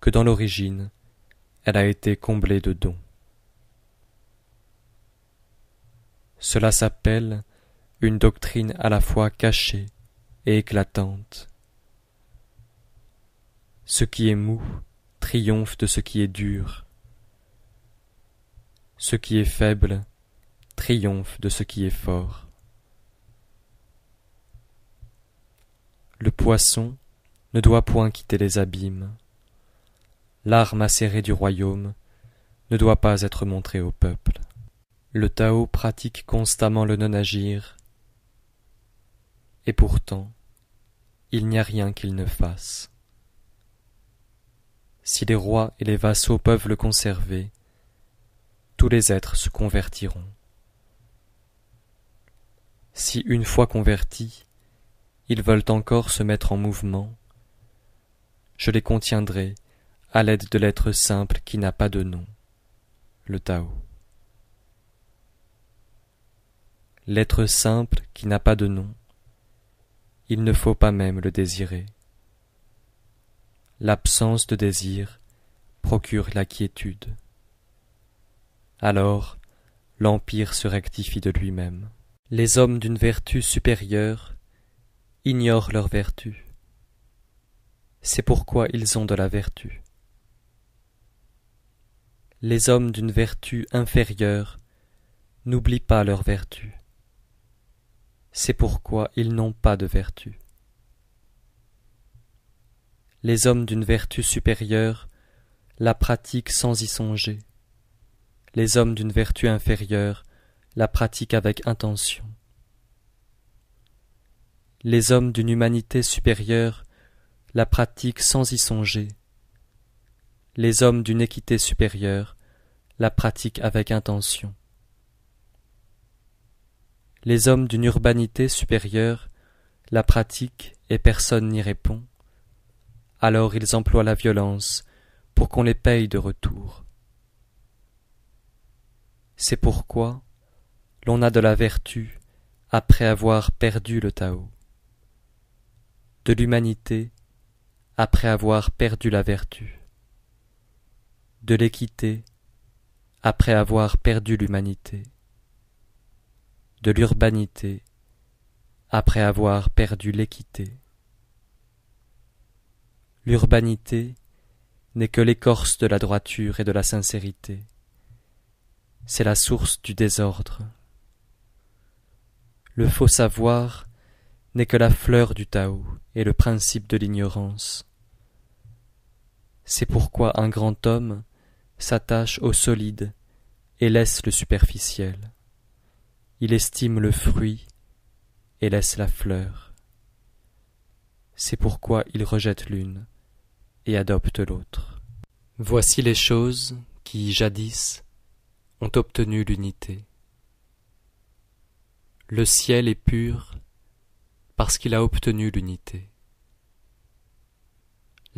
que dans l'origine, elle a été comblée de dons. Cela s'appelle une doctrine à la fois cachée et éclatante. Ce qui est mou triomphe de ce qui est dur. Ce qui est faible triomphe de ce qui est fort. Le poisson ne doit point quitter les abîmes. L'arme acérée du royaume ne doit pas être montrée au peuple. Le Tao pratique constamment le non-agir, et pourtant il n'y a rien qu'il ne fasse. Si les rois et les vassaux peuvent le conserver, tous les êtres se convertiront. Si une fois convertis, ils veulent encore se mettre en mouvement. Je les contiendrai à l'aide de l'être simple qui n'a pas de nom, le Tao. L'être simple qui n'a pas de nom, il ne faut pas même le désirer. L'absence de désir procure la quiétude. Alors l'empire se rectifie de lui-même. Les hommes d'une vertu supérieure ignorent leur vertu. C'est pourquoi ils ont de la vertu. Les hommes d'une vertu inférieure n'oublient pas leur vertu. C'est pourquoi ils n'ont pas de vertu. Les hommes d'une vertu supérieure la pratiquent sans y songer. Les hommes d'une vertu inférieure la pratiquent avec intention les hommes d'une humanité supérieure la pratiquent sans y songer. Les hommes d'une équité supérieure la pratiquent avec intention. Les hommes d'une urbanité supérieure la pratiquent et personne n'y répond. Alors ils emploient la violence pour qu'on les paye de retour. C'est pourquoi l'on a de la vertu après avoir perdu le Tao de l'humanité après avoir perdu la vertu. de l'équité après avoir perdu l'humanité, de l'urbanité après avoir perdu l'équité. L'urbanité n'est que l'écorce de la droiture et de la sincérité. C'est la source du désordre. Le faux savoir n'est que la fleur du Tao et le principe de l'ignorance. C'est pourquoi un grand homme s'attache au solide et laisse le superficiel. Il estime le fruit et laisse la fleur. C'est pourquoi il rejette l'une et adopte l'autre. Voici les choses qui, jadis, ont obtenu l'unité. Le ciel est pur parce qu'il a obtenu l'unité.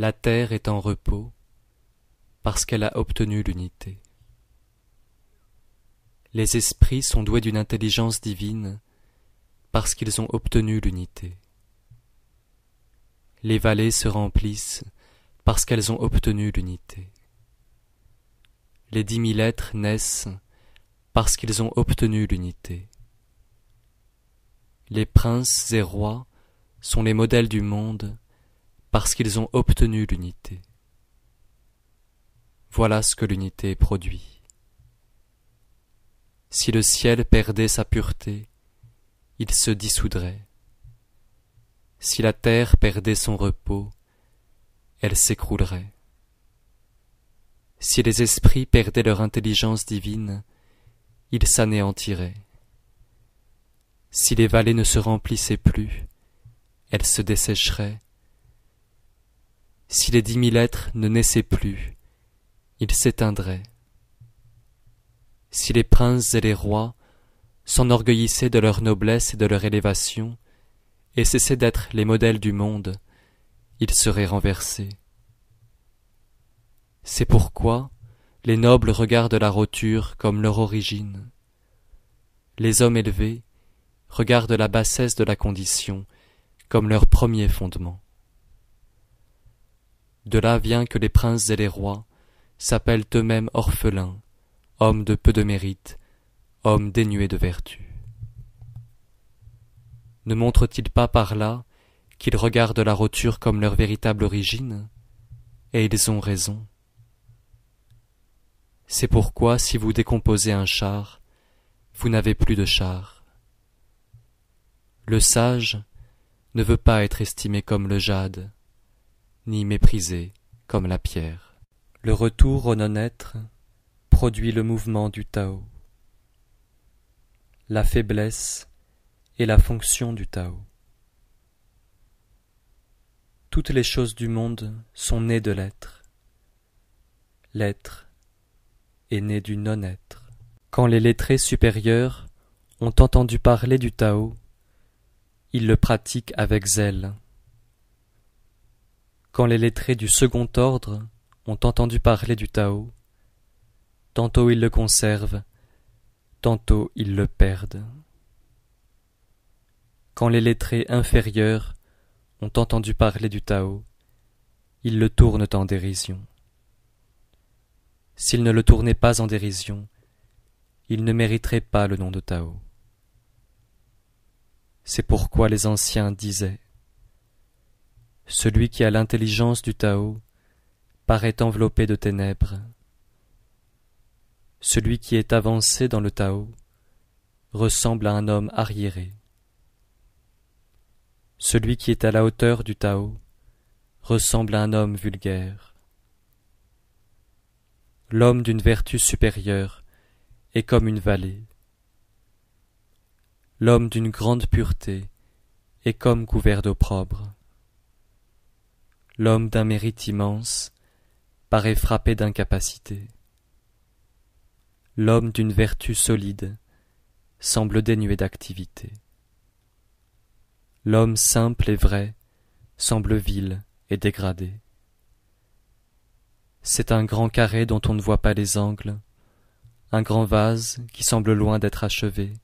La terre est en repos parce qu'elle a obtenu l'unité. Les esprits sont doués d'une intelligence divine parce qu'ils ont obtenu l'unité. Les vallées se remplissent parce qu'elles ont obtenu l'unité. Les dix mille êtres naissent parce qu'ils ont obtenu l'unité. Les princes et rois sont les modèles du monde parce qu'ils ont obtenu l'unité. Voilà ce que l'unité produit. Si le ciel perdait sa pureté, il se dissoudrait. Si la terre perdait son repos, elle s'écroulerait. Si les esprits perdaient leur intelligence divine, ils s'anéantiraient. Si les vallées ne se remplissaient plus, elles se dessécheraient. Si les dix mille êtres ne naissaient plus, ils s'éteindraient. Si les princes et les rois s'enorgueillissaient de leur noblesse et de leur élévation, et cessaient d'être les modèles du monde, ils seraient renversés. C'est pourquoi les nobles regardent la roture comme leur origine. Les hommes élevés regardent la bassesse de la condition comme leur premier fondement. De là vient que les princes et les rois s'appellent eux-mêmes orphelins, hommes de peu de mérite, hommes dénués de vertu. Ne montrent-ils pas par là qu'ils regardent la roture comme leur véritable origine? Et ils ont raison. C'est pourquoi si vous décomposez un char, vous n'avez plus de char. Le sage ne veut pas être estimé comme le jade, ni méprisé comme la pierre. Le retour au non-être produit le mouvement du Tao. La faiblesse est la fonction du Tao. Toutes les choses du monde sont nées de l'être. L'être est né du non-être. Quand les lettrés supérieurs ont entendu parler du Tao, ils le pratiquent avec zèle. Quand les lettrés du second ordre ont entendu parler du Tao, tantôt ils le conservent, tantôt ils le perdent. Quand les lettrés inférieurs ont entendu parler du Tao, ils le tournent en dérision. S'ils ne le tournaient pas en dérision, ils ne mériteraient pas le nom de Tao. C'est pourquoi les anciens disaient Celui qui a l'intelligence du Tao paraît enveloppé de ténèbres. Celui qui est avancé dans le Tao ressemble à un homme arriéré. Celui qui est à la hauteur du Tao ressemble à un homme vulgaire. L'homme d'une vertu supérieure est comme une vallée. L'homme d'une grande pureté est comme couvert d'opprobre. L'homme d'un mérite immense paraît frappé d'incapacité. L'homme d'une vertu solide semble dénué d'activité. L'homme simple et vrai semble vil et dégradé. C'est un grand carré dont on ne voit pas les angles, un grand vase qui semble loin d'être achevé,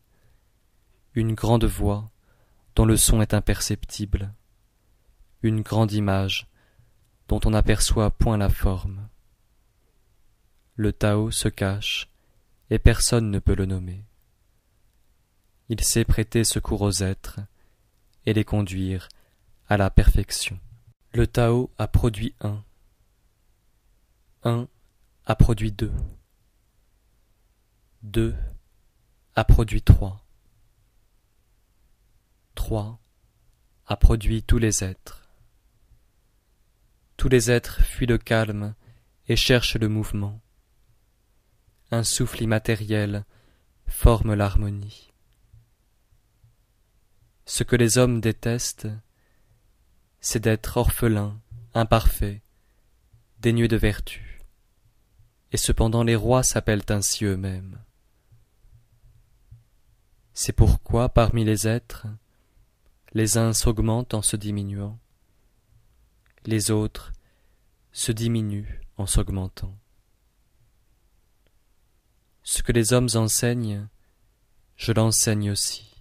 une grande voix dont le son est imperceptible, une grande image dont on n'aperçoit point la forme. le Tao se cache et personne ne peut le nommer. Il sait prêter secours aux êtres et les conduire à la perfection. Le Tao a produit un. Un a produit deux. Deux a produit trois. Trois a produit tous les êtres. Tous les êtres fuient le calme et cherchent le mouvement. Un souffle immatériel forme l'harmonie. Ce que les hommes détestent, c'est d'être orphelins, imparfaits, dénués de vertu. Et cependant les rois s'appellent ainsi eux-mêmes. C'est pourquoi parmi les êtres, les uns s'augmentent en se diminuant, les autres se diminuent en s'augmentant. Ce que les hommes enseignent, je l'enseigne aussi.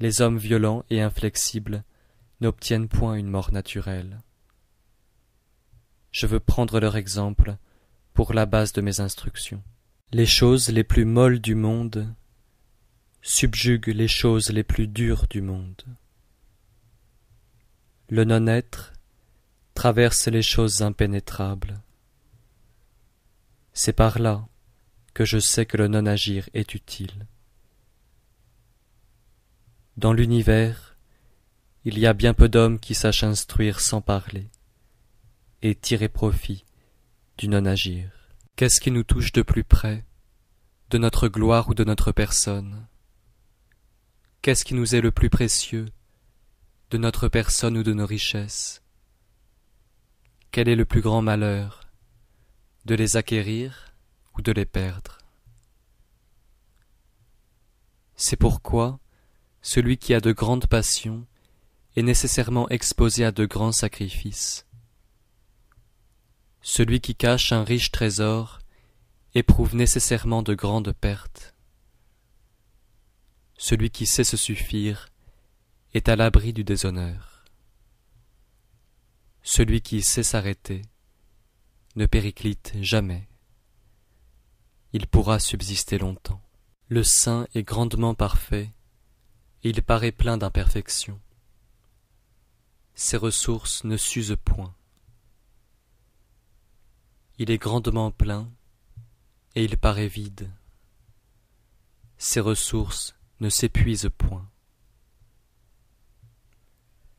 Les hommes violents et inflexibles n'obtiennent point une mort naturelle. Je veux prendre leur exemple pour la base de mes instructions. Les choses les plus molles du monde subjuguent les choses les plus dures du monde. Le non-être traverse les choses impénétrables. C'est par là que je sais que le non-agir est utile. Dans l'univers, il y a bien peu d'hommes qui sachent instruire sans parler et tirer profit du non-agir. Qu'est-ce qui nous touche de plus près, de notre gloire ou de notre personne? Qu'est-ce qui nous est le plus précieux, de notre personne ou de nos richesses? Quel est le plus grand malheur, de les acquérir ou de les perdre? C'est pourquoi celui qui a de grandes passions est nécessairement exposé à de grands sacrifices. Celui qui cache un riche trésor éprouve nécessairement de grandes pertes. Celui qui sait se suffire est à l'abri du déshonneur. Celui qui sait s'arrêter ne périclite jamais. Il pourra subsister longtemps. Le saint est grandement parfait, et il paraît plein d'imperfections ses ressources ne s'usent point. Il est grandement plein, et il paraît vide. Ses ressources ne s'épuisent point.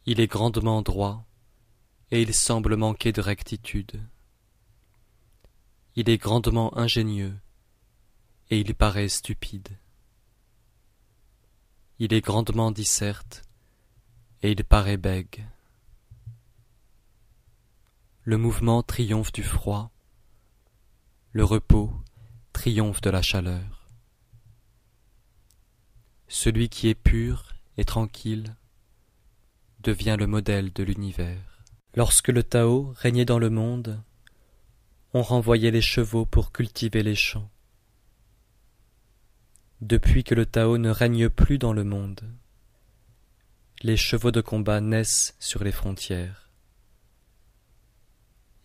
Il est grandement droit, et il semble manquer de rectitude. Il est grandement ingénieux, et il paraît stupide. Il est grandement disserte, et il paraît bègue. Le mouvement triomphe du froid, le repos triomphe de la chaleur. Celui qui est pur et tranquille devient le modèle de l'univers. Lorsque le Tao régnait dans le monde, on renvoyait les chevaux pour cultiver les champs. Depuis que le Tao ne règne plus dans le monde, les chevaux de combat naissent sur les frontières.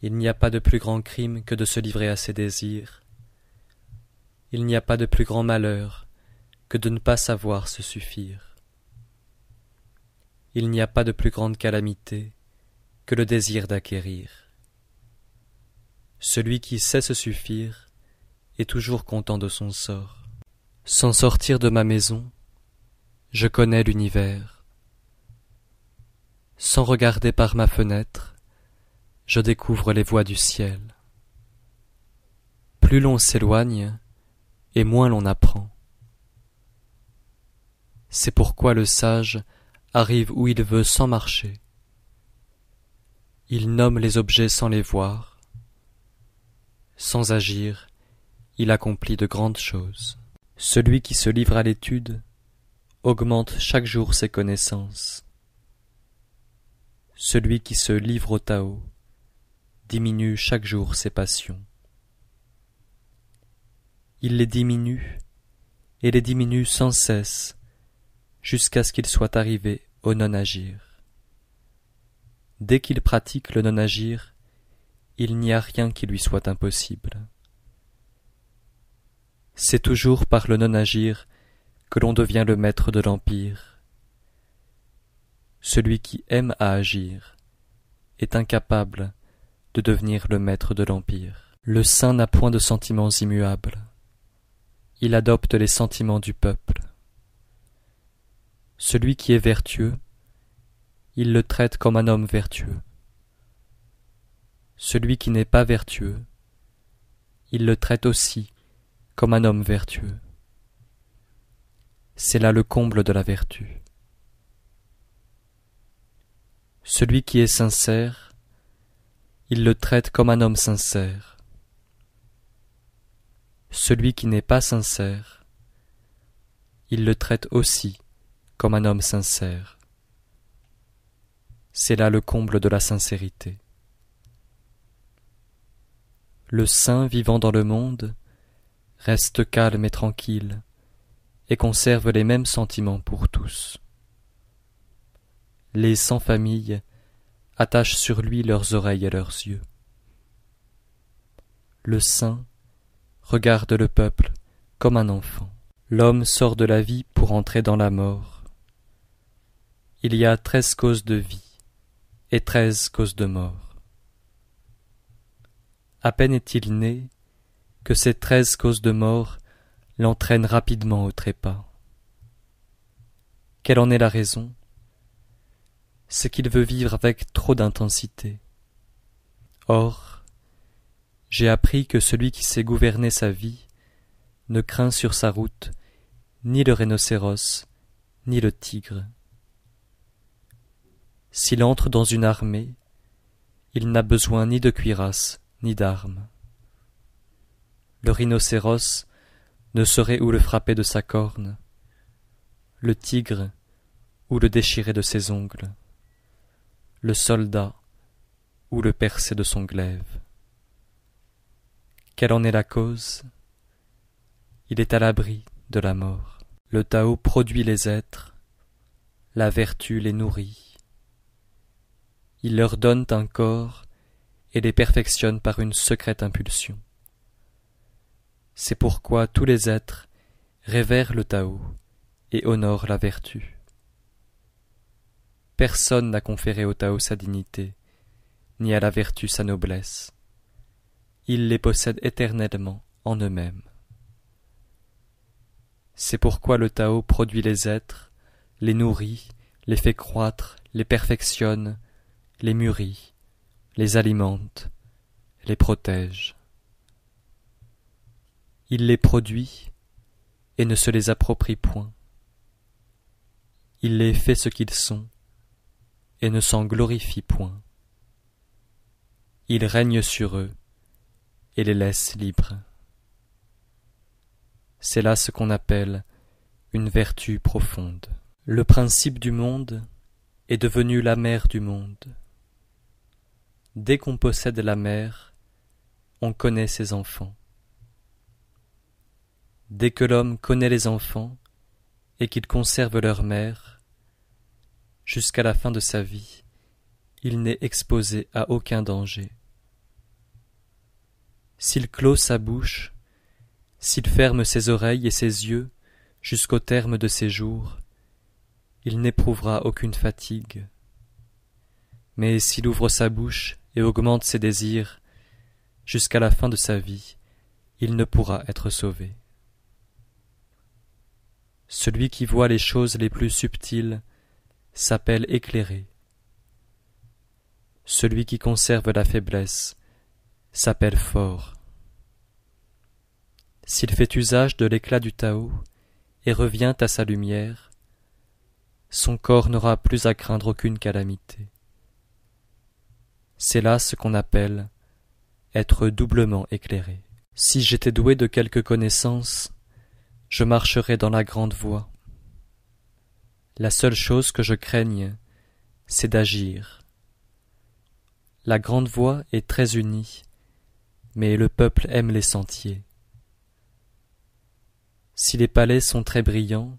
Il n'y a pas de plus grand crime que de se livrer à ses désirs. Il n'y a pas de plus grand malheur que de ne pas savoir se suffire. Il n'y a pas de plus grande calamité que le désir d'acquérir. Celui qui sait se suffire est toujours content de son sort. Sans sortir de ma maison, je connais l'univers. Sans regarder par ma fenêtre, je découvre les voies du ciel. Plus l'on s'éloigne, et moins l'on apprend. C'est pourquoi le sage arrive où il veut sans marcher. Il nomme les objets sans les voir. Sans agir, il accomplit de grandes choses. Celui qui se livre à l'étude augmente chaque jour ses connaissances. Celui qui se livre au Tao diminue chaque jour ses passions. Il les diminue et les diminue sans cesse jusqu'à ce qu'il soit arrivé au non-agir. Dès qu'il pratique le non-agir, il n'y a rien qui lui soit impossible. C'est toujours par le non-agir que l'on devient le maître de l'empire. Celui qui aime à agir est incapable de devenir le maître de l'empire. Le saint n'a point de sentiments immuables. Il adopte les sentiments du peuple. Celui qui est vertueux, il le traite comme un homme vertueux. Celui qui n'est pas vertueux, il le traite aussi comme un homme vertueux. C'est là le comble de la vertu. Celui qui est sincère, il le traite comme un homme sincère. Celui qui n'est pas sincère, il le traite aussi comme un homme sincère. C'est là le comble de la sincérité. Le saint vivant dans le monde reste calme et tranquille, et conserve les mêmes sentiments pour tous. Les sans famille attachent sur lui leurs oreilles et leurs yeux. Le saint regarde le peuple comme un enfant. L'homme sort de la vie pour entrer dans la mort. Il y a treize causes de vie et treize causes de mort. À peine est-il né que ces treize causes de mort l'entraînent rapidement au trépas. Quelle en est la raison? C'est qu'il veut vivre avec trop d'intensité. Or, j'ai appris que celui qui sait gouverner sa vie ne craint sur sa route ni le rhinocéros, ni le tigre. S'il entre dans une armée, il n'a besoin ni de cuirasse, ni d'armes le rhinocéros ne saurait où le frapper de sa corne, le tigre où le déchirer de ses ongles, le soldat où le percer de son glaive. Quelle en est la cause? Il est à l'abri de la mort. Le Tao produit les êtres, la vertu les nourrit. Il leur donne un corps et les perfectionne par une secrète impulsion. C'est pourquoi tous les êtres révèrent le Tao et honorent la vertu. Personne n'a conféré au Tao sa dignité, ni à la vertu sa noblesse. Ils les possèdent éternellement en eux-mêmes. C'est pourquoi le Tao produit les êtres, les nourrit, les fait croître, les perfectionne, les mûrit, les alimente, les protège. Il les produit et ne se les approprie point. Il les fait ce qu'ils sont et ne s'en glorifie point. Il règne sur eux et les laisse libres. C'est là ce qu'on appelle une vertu profonde. Le principe du monde est devenu la mère du monde. Dès qu'on possède la mère, on connaît ses enfants. Dès que l'homme connaît les enfants et qu'il conserve leur mère, jusqu'à la fin de sa vie, il n'est exposé à aucun danger. S'il clôt sa bouche, s'il ferme ses oreilles et ses yeux jusqu'au terme de ses jours, il n'éprouvera aucune fatigue. Mais s'il ouvre sa bouche et augmente ses désirs, jusqu'à la fin de sa vie, il ne pourra être sauvé. Celui qui voit les choses les plus subtiles s'appelle éclairé. Celui qui conserve la faiblesse s'appelle fort. S'il fait usage de l'éclat du Tao et revient à sa lumière, son corps n'aura plus à craindre aucune calamité. C'est là ce qu'on appelle être doublement éclairé. Si j'étais doué de quelque connaissance, je marcherai dans la grande voie. La seule chose que je craigne, c'est d'agir. La grande voie est très unie, mais le peuple aime les sentiers. Si les palais sont très brillants,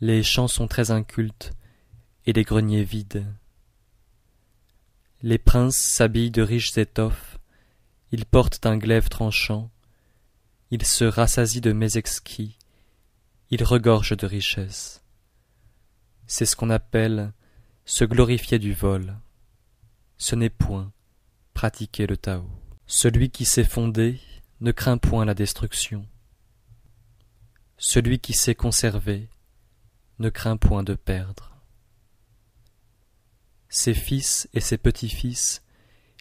les champs sont très incultes et les greniers vides. Les princes s'habillent de riches étoffes, ils portent un glaive tranchant, ils se rassasient de mets exquis, ils regorgent de richesses. C'est ce qu'on appelle se glorifier du vol. Ce n'est point pratiquer le Tao. Celui qui s'est fondé ne craint point la destruction. Celui qui sait conserver ne craint point de perdre. Ses fils et ses petits-fils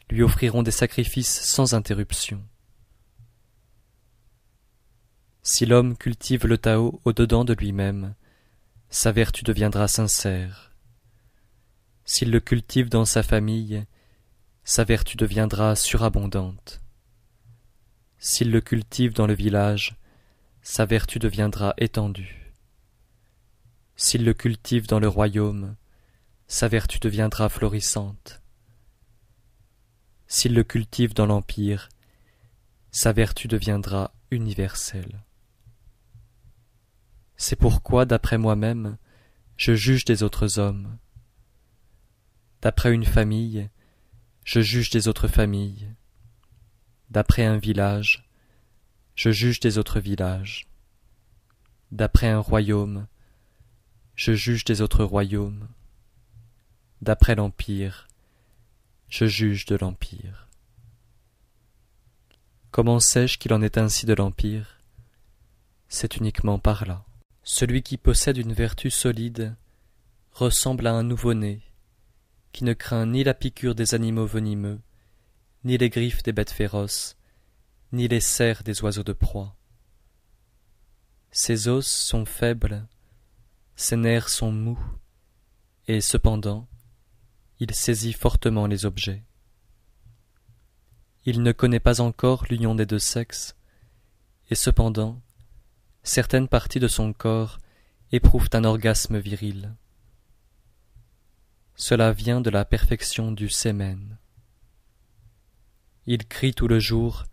lui offriront des sacrifices sans interruption. Si l'homme cultive le Tao au-dedans de lui-même, sa vertu deviendra sincère. S'il le cultive dans sa famille, sa vertu deviendra surabondante. S'il le cultive dans le village, sa vertu deviendra étendue. S'il le cultive dans le royaume, sa vertu deviendra florissante. S'il le cultive dans l'empire, sa vertu deviendra universelle. C'est pourquoi, d'après moi-même, je juge des autres hommes. D'après une famille, je juge des autres familles. D'après un village, je juge des autres villages. D'après un royaume, je juge des autres royaumes. D'après l'Empire, je juge de l'Empire. Comment sais-je qu'il en est ainsi de l'Empire? C'est uniquement par là. Celui qui possède une vertu solide ressemble à un nouveau-né, qui ne craint ni la piqûre des animaux venimeux, ni les griffes des bêtes féroces, ni les serres des oiseaux de proie. Ses os sont faibles, ses nerfs sont mous, et cependant il saisit fortement les objets. Il ne connaît pas encore l'union des deux sexes, et cependant certaines parties de son corps éprouvent un orgasme viril. Cela vient de la perfection du sémen. Il crie tout le jour,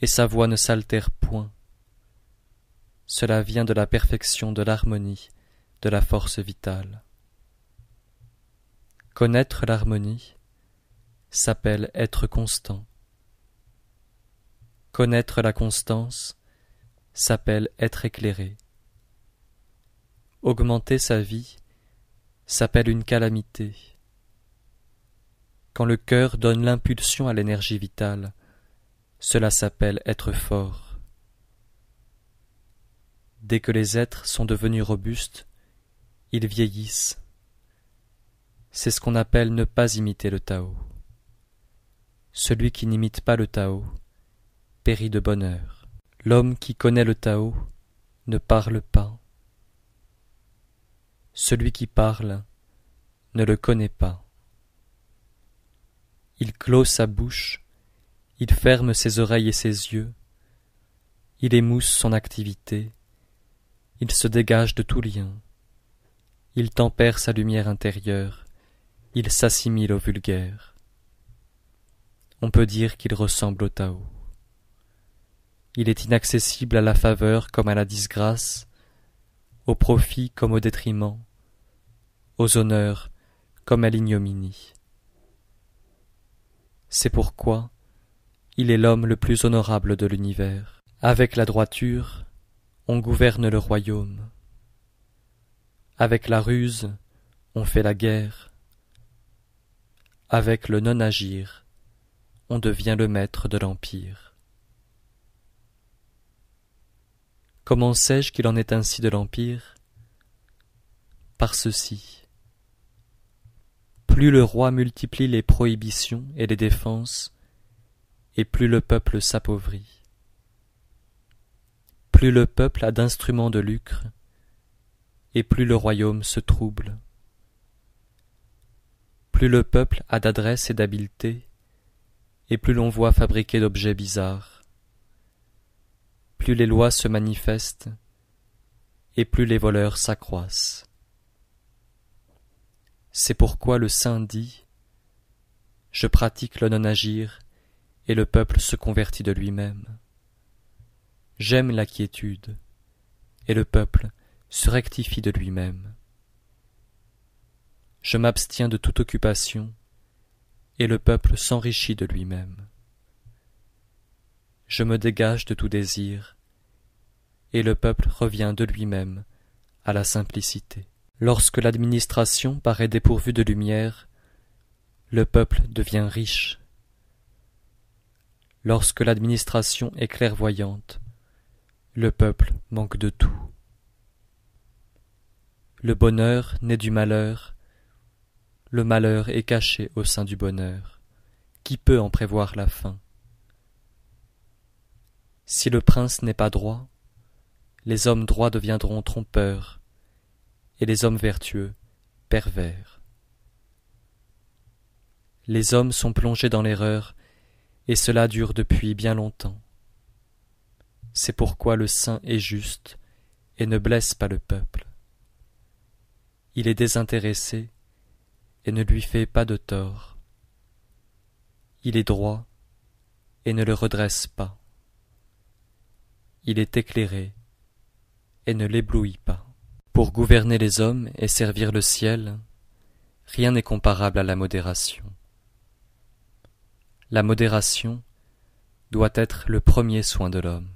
et sa voix ne s'altère point. Cela vient de la perfection de l'harmonie, de la force vitale. Connaître l'harmonie s'appelle être constant. Connaître la constance s'appelle être éclairé. Augmenter sa vie s'appelle une calamité. Quand le cœur donne l'impulsion à l'énergie vitale, cela s'appelle être fort. Dès que les êtres sont devenus robustes, ils vieillissent. C'est ce qu'on appelle ne pas imiter le Tao. Celui qui n'imite pas le Tao périt de bonheur. L'homme qui connaît le Tao ne parle pas. Celui qui parle ne le connaît pas. Il clôt sa bouche, il ferme ses oreilles et ses yeux, il émousse son activité, il se dégage de tout lien, il tempère sa lumière intérieure, il s'assimile au vulgaire. On peut dire qu'il ressemble au Tao. Il est inaccessible à la faveur comme à la disgrâce, au profit comme au détriment, aux honneurs comme à l'ignominie. C'est pourquoi il est l'homme le plus honorable de l'univers. Avec la droiture, on gouverne le royaume. Avec la ruse, on fait la guerre. Avec le non-agir, on devient le maître de l'empire. Comment sais-je qu'il en est ainsi de l'Empire? Par ceci. Plus le roi multiplie les prohibitions et les défenses, et plus le peuple s'appauvrit. Plus le peuple a d'instruments de lucre, et plus le royaume se trouble. Plus le peuple a d'adresse et d'habileté, et plus l'on voit fabriquer d'objets bizarres plus les lois se manifestent, et plus les voleurs s'accroissent. C'est pourquoi le saint dit Je pratique le non-agir, et le peuple se convertit de lui-même. J'aime la quiétude, et le peuple se rectifie de lui-même. Je m'abstiens de toute occupation, et le peuple s'enrichit de lui-même. Je me dégage de tout désir, et le peuple revient de lui-même à la simplicité. Lorsque l'administration paraît dépourvue de lumière, le peuple devient riche. Lorsque l'administration est clairvoyante, le peuple manque de tout. Le bonheur naît du malheur, le malheur est caché au sein du bonheur. Qui peut en prévoir la fin? Si le prince n'est pas droit, les hommes droits deviendront trompeurs, et les hommes vertueux pervers. Les hommes sont plongés dans l'erreur, et cela dure depuis bien longtemps. C'est pourquoi le saint est juste et ne blesse pas le peuple. Il est désintéressé et ne lui fait pas de tort. Il est droit et ne le redresse pas. Il est éclairé et ne l'éblouit pas. Pour gouverner les hommes et servir le ciel, rien n'est comparable à la modération. La modération doit être le premier soin de l'homme.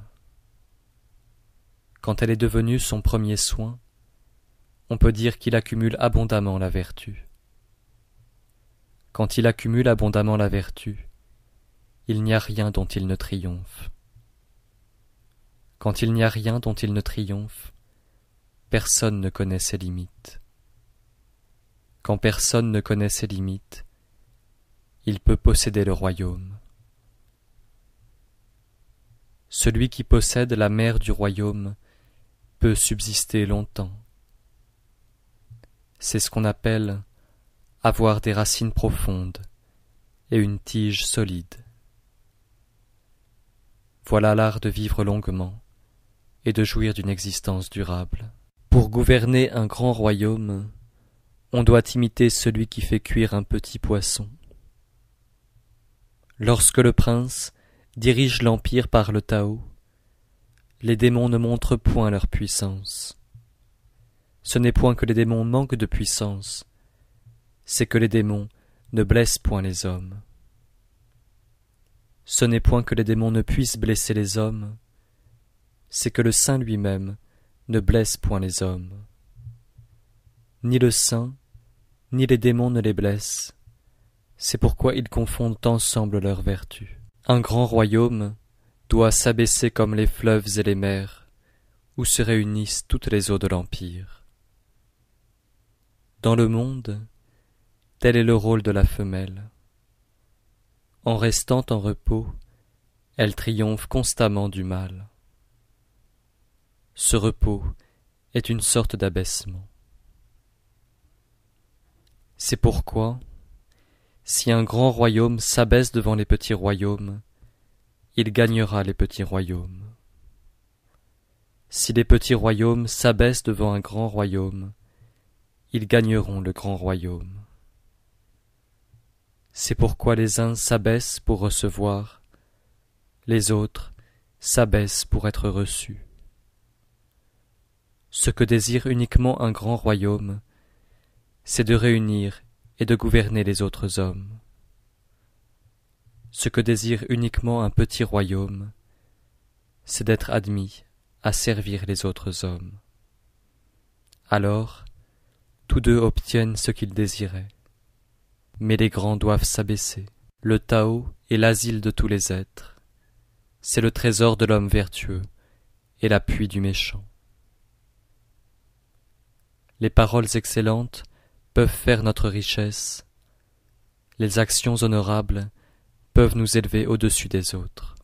Quand elle est devenue son premier soin, on peut dire qu'il accumule abondamment la vertu. Quand il accumule abondamment la vertu, il n'y a rien dont il ne triomphe. Quand il n'y a rien dont il ne triomphe, personne ne connaît ses limites. Quand personne ne connaît ses limites, il peut posséder le royaume. Celui qui possède la mer du royaume peut subsister longtemps. C'est ce qu'on appelle avoir des racines profondes et une tige solide. Voilà l'art de vivre longuement et de jouir d'une existence durable. Pour gouverner un grand royaume, on doit imiter celui qui fait cuire un petit poisson. Lorsque le prince dirige l'empire par le Tao, les démons ne montrent point leur puissance. Ce n'est point que les démons manquent de puissance, c'est que les démons ne blessent point les hommes. Ce n'est point que les démons ne puissent blesser les hommes, c'est que le Saint lui-même ne blesse point les hommes. Ni le Saint, ni les démons ne les blessent, c'est pourquoi ils confondent ensemble leurs vertus. Un grand royaume doit s'abaisser comme les fleuves et les mers, où se réunissent toutes les eaux de l'Empire. Dans le monde, tel est le rôle de la femelle. En restant en repos, elle triomphe constamment du mal. Ce repos est une sorte d'abaissement. C'est pourquoi, si un grand royaume s'abaisse devant les petits royaumes, il gagnera les petits royaumes. Si les petits royaumes s'abaissent devant un grand royaume, ils gagneront le grand royaume. C'est pourquoi les uns s'abaissent pour recevoir, les autres s'abaissent pour être reçus. Ce que désire uniquement un grand royaume, c'est de réunir et de gouverner les autres hommes. Ce que désire uniquement un petit royaume, c'est d'être admis à servir les autres hommes. Alors, tous deux obtiennent ce qu'ils désiraient. Mais les grands doivent s'abaisser. Le Tao est l'asile de tous les êtres. C'est le trésor de l'homme vertueux et l'appui du méchant. Les paroles excellentes peuvent faire notre richesse, les actions honorables peuvent nous élever au-dessus des autres.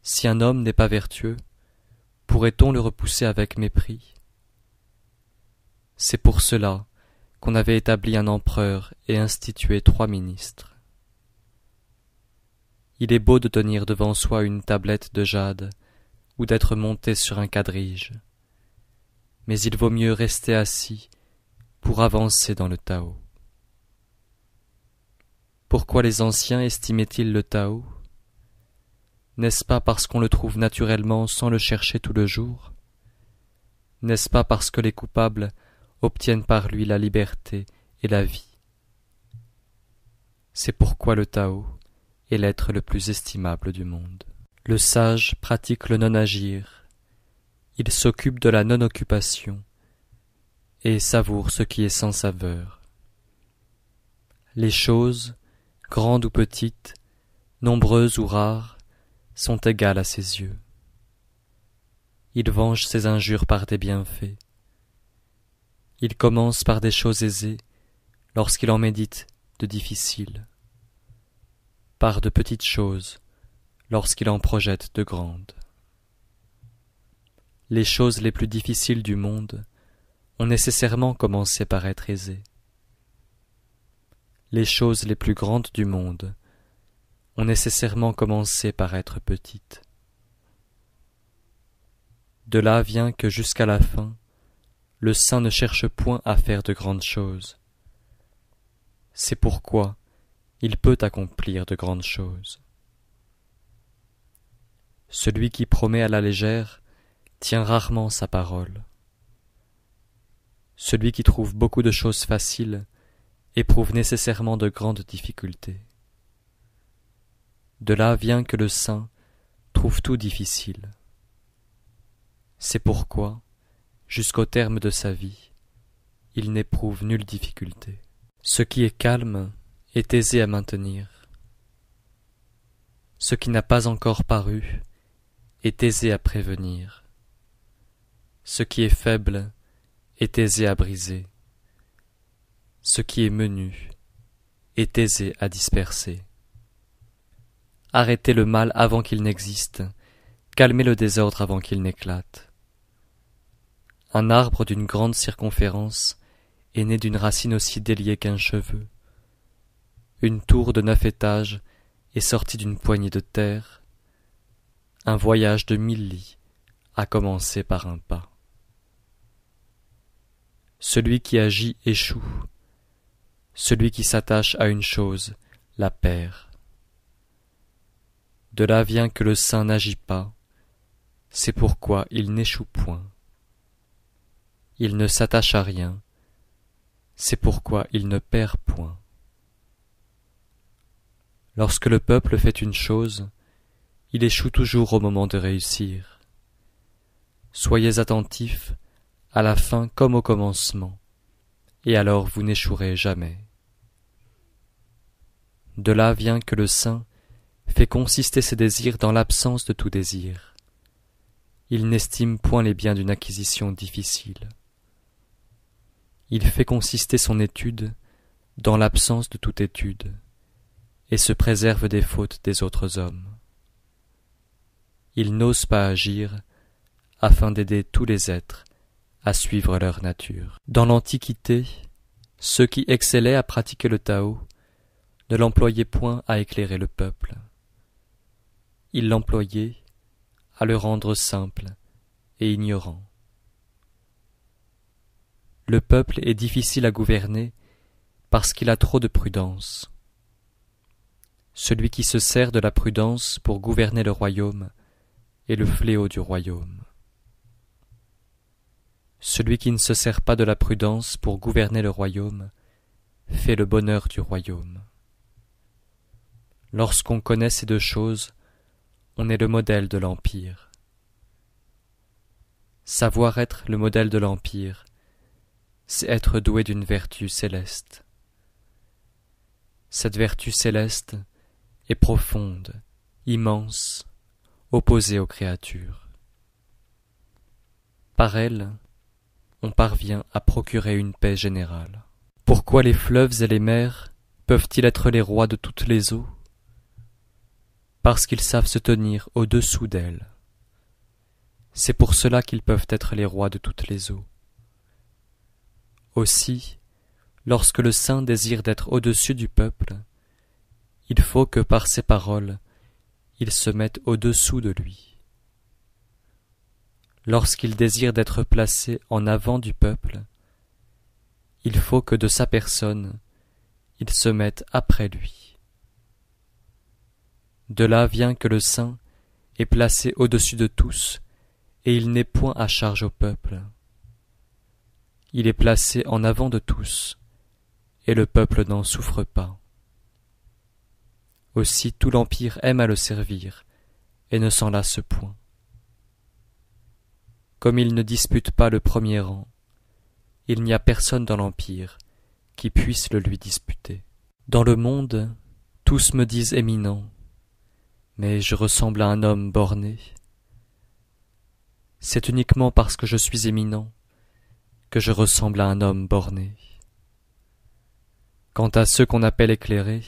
Si un homme n'est pas vertueux, pourrait-on le repousser avec mépris? C'est pour cela qu'on avait établi un empereur et institué trois ministres. Il est beau de tenir devant soi une tablette de jade ou d'être monté sur un quadrige, mais il vaut mieux rester assis pour avancer dans le Tao. Pourquoi les anciens estimaient-ils le Tao? N'est-ce pas parce qu'on le trouve naturellement sans le chercher tout le jour? N'est-ce pas parce que les coupables obtiennent par lui la liberté et la vie C'est pourquoi le Tao est l'être le plus estimable du monde. Le sage pratique le non-agir, il s'occupe de la non-occupation et savoure ce qui est sans saveur. Les choses, grandes ou petites, nombreuses ou rares, sont égales à ses yeux. Il venge ses injures par des bienfaits. Il commence par des choses aisées lorsqu'il en médite de difficiles, par de petites choses lorsqu'il en projette de grandes. Les choses les plus difficiles du monde ont nécessairement commencé par être aisées. Les choses les plus grandes du monde ont nécessairement commencé par être petites. De là vient que jusqu'à la fin, le saint ne cherche point à faire de grandes choses. C'est pourquoi il peut accomplir de grandes choses. Celui qui promet à la légère tient rarement sa parole. Celui qui trouve beaucoup de choses faciles éprouve nécessairement de grandes difficultés. De là vient que le saint trouve tout difficile. C'est pourquoi, jusqu'au terme de sa vie, il n'éprouve nulle difficulté. Ce qui est calme est aisé à maintenir. Ce qui n'a pas encore paru est aisé à prévenir. Ce qui est faible est aisé à briser. Ce qui est menu est aisé à disperser. Arrêtez le mal avant qu'il n'existe, calmez le désordre avant qu'il n'éclate. Un arbre d'une grande circonférence est né d'une racine aussi déliée qu'un cheveu. Une tour de neuf étages est sortie d'une poignée de terre. Un voyage de mille lits a commencé par un pas. Celui qui agit échoue. Celui qui s'attache à une chose la perd. De là vient que le saint n'agit pas, c'est pourquoi il n'échoue point. Il ne s'attache à rien, c'est pourquoi il ne perd point. Lorsque le peuple fait une chose, il échoue toujours au moment de réussir. Soyez attentifs à la fin comme au commencement, et alors vous n'échouerez jamais. De là vient que le saint fait consister ses désirs dans l'absence de tout désir. Il n'estime point les biens d'une acquisition difficile. Il fait consister son étude dans l'absence de toute étude, et se préserve des fautes des autres hommes. Il n'ose pas agir afin d'aider tous les êtres à suivre leur nature. Dans l'Antiquité, ceux qui excellaient à pratiquer le Tao ne l'employaient point à éclairer le peuple. Ils l'employaient à le rendre simple et ignorant. Le peuple est difficile à gouverner parce qu'il a trop de prudence. Celui qui se sert de la prudence pour gouverner le royaume est le fléau du royaume. Celui qui ne se sert pas de la prudence pour gouverner le royaume fait le bonheur du royaume. Lorsqu'on connaît ces deux choses, on est le modèle de l'Empire. Savoir être le modèle de l'Empire, c'est être doué d'une vertu céleste. Cette vertu céleste est profonde, immense, opposée aux créatures. Par elle, on parvient à procurer une paix générale. Pourquoi les fleuves et les mers peuvent-ils être les rois de toutes les eaux? Parce qu'ils savent se tenir au-dessous d'elles. C'est pour cela qu'ils peuvent être les rois de toutes les eaux. Aussi, lorsque le saint désire d'être au-dessus du peuple, il faut que par ses paroles, il se mette au-dessous de lui lorsqu'il désire d'être placé en avant du peuple, il faut que de sa personne il se mette après lui. De là vient que le saint est placé au-dessus de tous, et il n'est point à charge au peuple. Il est placé en avant de tous, et le peuple n'en souffre pas. Aussi tout l'Empire aime à le servir, et ne s'en lasse point. Comme il ne dispute pas le premier rang, il n'y a personne dans l'Empire qui puisse le lui disputer. Dans le monde, tous me disent éminent, mais je ressemble à un homme borné. C'est uniquement parce que je suis éminent que je ressemble à un homme borné. Quant à ceux qu'on appelle éclairés,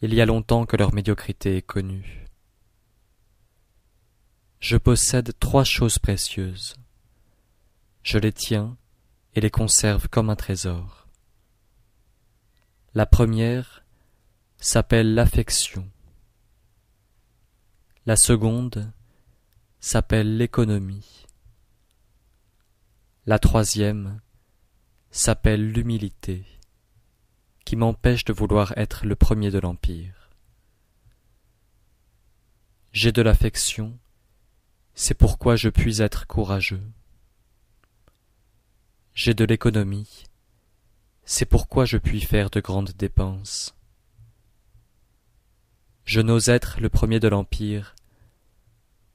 il y a longtemps que leur médiocrité est connue. Je possède trois choses précieuses. Je les tiens et les conserve comme un trésor. La première s'appelle l'affection. La seconde s'appelle l'économie. La troisième s'appelle l'humilité, qui m'empêche de vouloir être le premier de l'Empire. J'ai de l'affection, c'est pourquoi je puis être courageux. J'ai de l'économie, c'est pourquoi je puis faire de grandes dépenses. Je n'ose être le premier de l'Empire,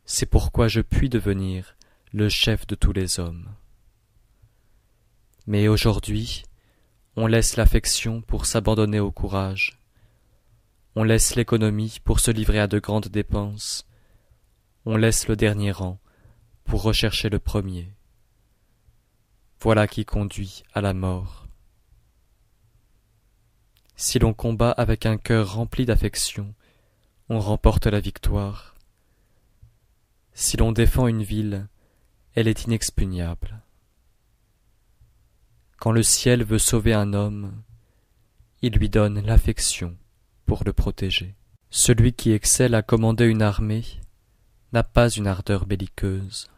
c'est pourquoi je puis devenir le chef de tous les hommes. Mais aujourd'hui, on laisse l'affection pour s'abandonner au courage. On laisse l'économie pour se livrer à de grandes dépenses. On laisse le dernier rang pour rechercher le premier. Voilà qui conduit à la mort. Si l'on combat avec un cœur rempli d'affection, on remporte la victoire. Si l'on défend une ville, elle est inexpugnable. Quand le ciel veut sauver un homme, il lui donne l'affection pour le protéger. Celui qui excelle à commander une armée n'a pas une ardeur belliqueuse.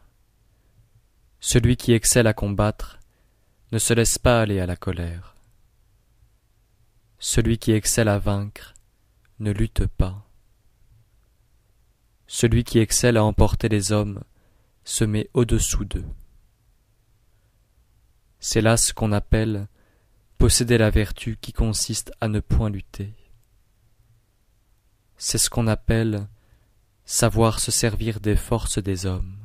Celui qui excelle à combattre ne se laisse pas aller à la colère. Celui qui excelle à vaincre ne lutte pas. Celui qui excelle à emporter les hommes se met au-dessous d'eux. C'est là ce qu'on appelle posséder la vertu qui consiste à ne point lutter. C'est ce qu'on appelle savoir se servir des forces des hommes.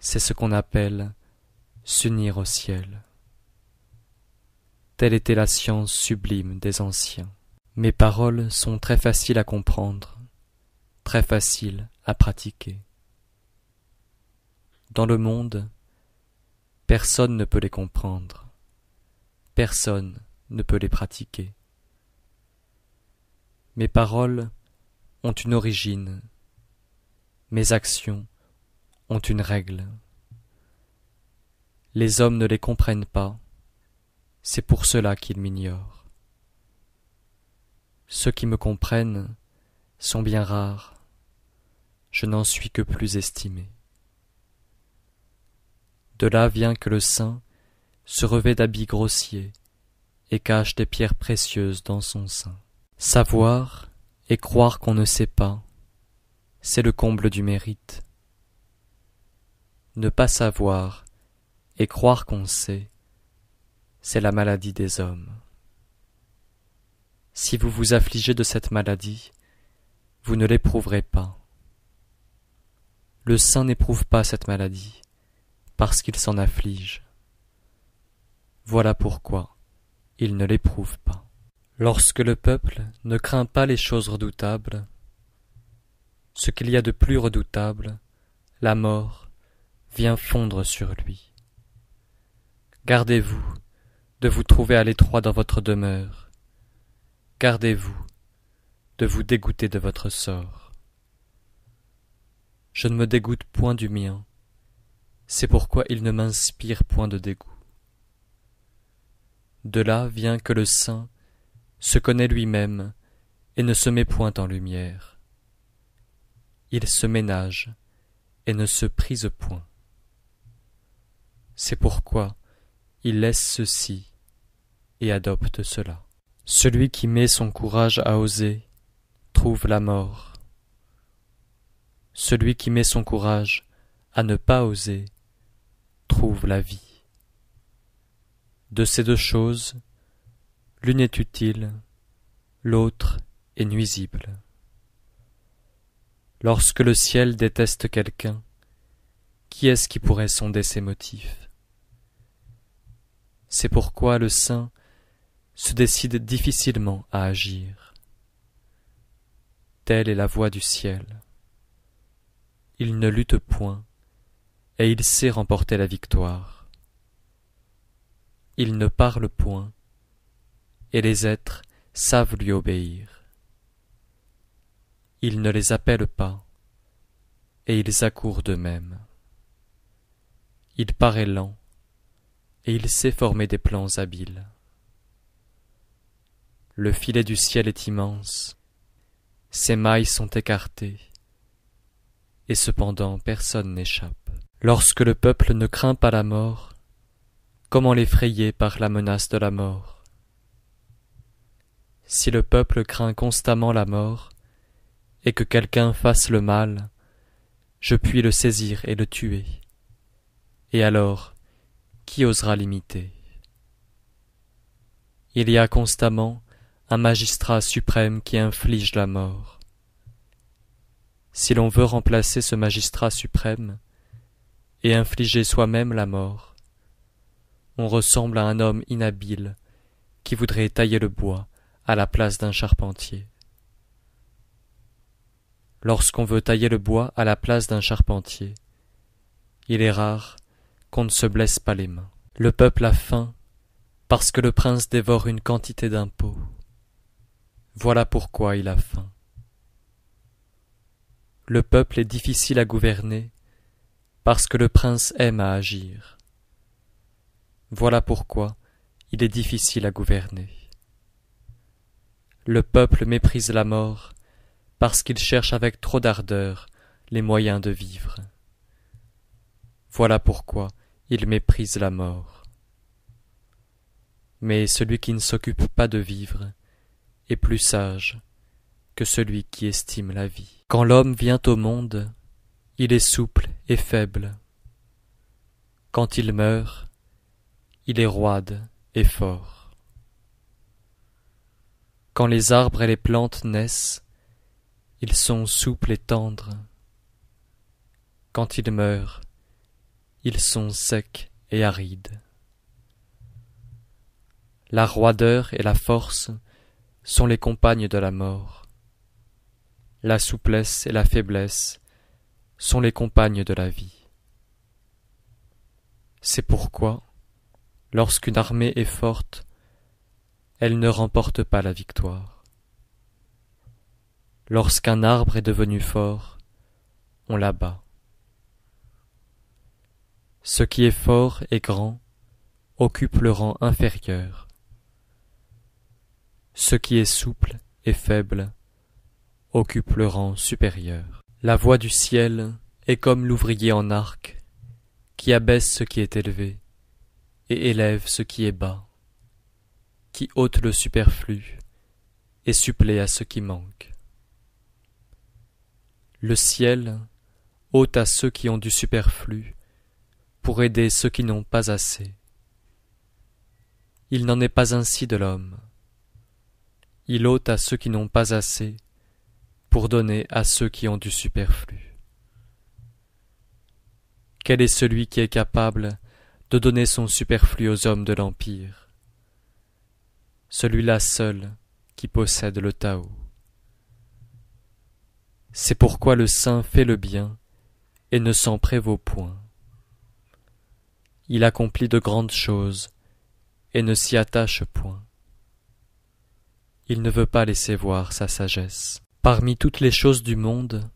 C'est ce qu'on appelle s'unir au ciel. Telle était la science sublime des anciens. Mes paroles sont très faciles à comprendre très facile à pratiquer. Dans le monde, personne ne peut les comprendre, personne ne peut les pratiquer. Mes paroles ont une origine, mes actions ont une règle. Les hommes ne les comprennent pas, c'est pour cela qu'ils m'ignorent. Ceux qui me comprennent sont bien rares, je n'en suis que plus estimé. De là vient que le saint se revêt d'habits grossiers et cache des pierres précieuses dans son sein. Savoir et croire qu'on ne sait pas, c'est le comble du mérite. Ne pas savoir et croire qu'on sait, c'est la maladie des hommes. Si vous vous affligez de cette maladie, vous ne l'éprouverez pas. Le saint n'éprouve pas cette maladie, parce qu'il s'en afflige. Voilà pourquoi il ne l'éprouve pas. Lorsque le peuple ne craint pas les choses redoutables, ce qu'il y a de plus redoutable, la mort, vient fondre sur lui. Gardez-vous de vous trouver à l'étroit dans votre demeure. Gardez-vous de vous dégoûter de votre sort je ne me dégoûte point du mien, c'est pourquoi il ne m'inspire point de dégoût. De là vient que le saint se connaît lui-même et ne se met point en lumière. Il se ménage et ne se prise point. C'est pourquoi il laisse ceci et adopte cela. Celui qui met son courage à oser trouve la mort, celui qui met son courage à ne pas oser trouve la vie. De ces deux choses, l'une est utile, l'autre et nuisible. Lorsque le ciel déteste quelqu'un, qui est-ce qui pourrait sonder ses motifs? C'est pourquoi le saint se décide difficilement à agir. Telle est la voie du ciel. Il ne lutte point, et il sait remporter la victoire. Il ne parle point, et les êtres savent lui obéir. Il ne les appelle pas, et ils accourent d'eux-mêmes. Il paraît lent, et il sait former des plans habiles. Le filet du ciel est immense, ses mailles sont écartées, et cependant personne n'échappe. Lorsque le peuple ne craint pas la mort, comment l'effrayer par la menace de la mort? Si le peuple craint constamment la mort, et que quelqu'un fasse le mal, je puis le saisir et le tuer. Et alors, qui osera l'imiter? Il y a constamment un magistrat suprême qui inflige la mort. Si l'on veut remplacer ce magistrat suprême et infliger soi-même la mort, on ressemble à un homme inhabile qui voudrait tailler le bois à la place d'un charpentier. Lorsqu'on veut tailler le bois à la place d'un charpentier, il est rare qu'on ne se blesse pas les mains. Le peuple a faim parce que le prince dévore une quantité d'impôts. Voilà pourquoi il a faim. Le peuple est difficile à gouverner parce que le prince aime à agir. Voilà pourquoi il est difficile à gouverner. Le peuple méprise la mort parce qu'il cherche avec trop d'ardeur les moyens de vivre. Voilà pourquoi il méprise la mort. Mais celui qui ne s'occupe pas de vivre est plus sage que celui qui estime la vie. Quand l'homme vient au monde, il est souple et faible. Quand il meurt, il est roide et fort. Quand les arbres et les plantes naissent, ils sont souples et tendres. Quand ils meurent, ils sont secs et arides. La roideur et la force sont les compagnes de la mort. La souplesse et la faiblesse sont les compagnes de la vie. C'est pourquoi, lorsqu'une armée est forte, elle ne remporte pas la victoire. Lorsqu'un arbre est devenu fort, on l'abat. Ce qui est fort et grand occupe le rang inférieur. Ce qui est souple et faible occupe le rang supérieur. La voie du ciel est comme l'ouvrier en arc, qui abaisse ce qui est élevé et élève ce qui est bas, qui ôte le superflu et supplée à ce qui manque. Le ciel ôte à ceux qui ont du superflu pour aider ceux qui n'ont pas assez. Il n'en est pas ainsi de l'homme il ôte à ceux qui n'ont pas assez, pour donner à ceux qui ont du superflu. Quel est celui qui est capable de donner son superflu aux hommes de l'Empire? Celui-là seul qui possède le Tao. C'est pourquoi le saint fait le bien et ne s'en prévaut point. Il accomplit de grandes choses et ne s'y attache point il ne veut pas laisser voir sa sagesse. Parmi toutes les choses du monde,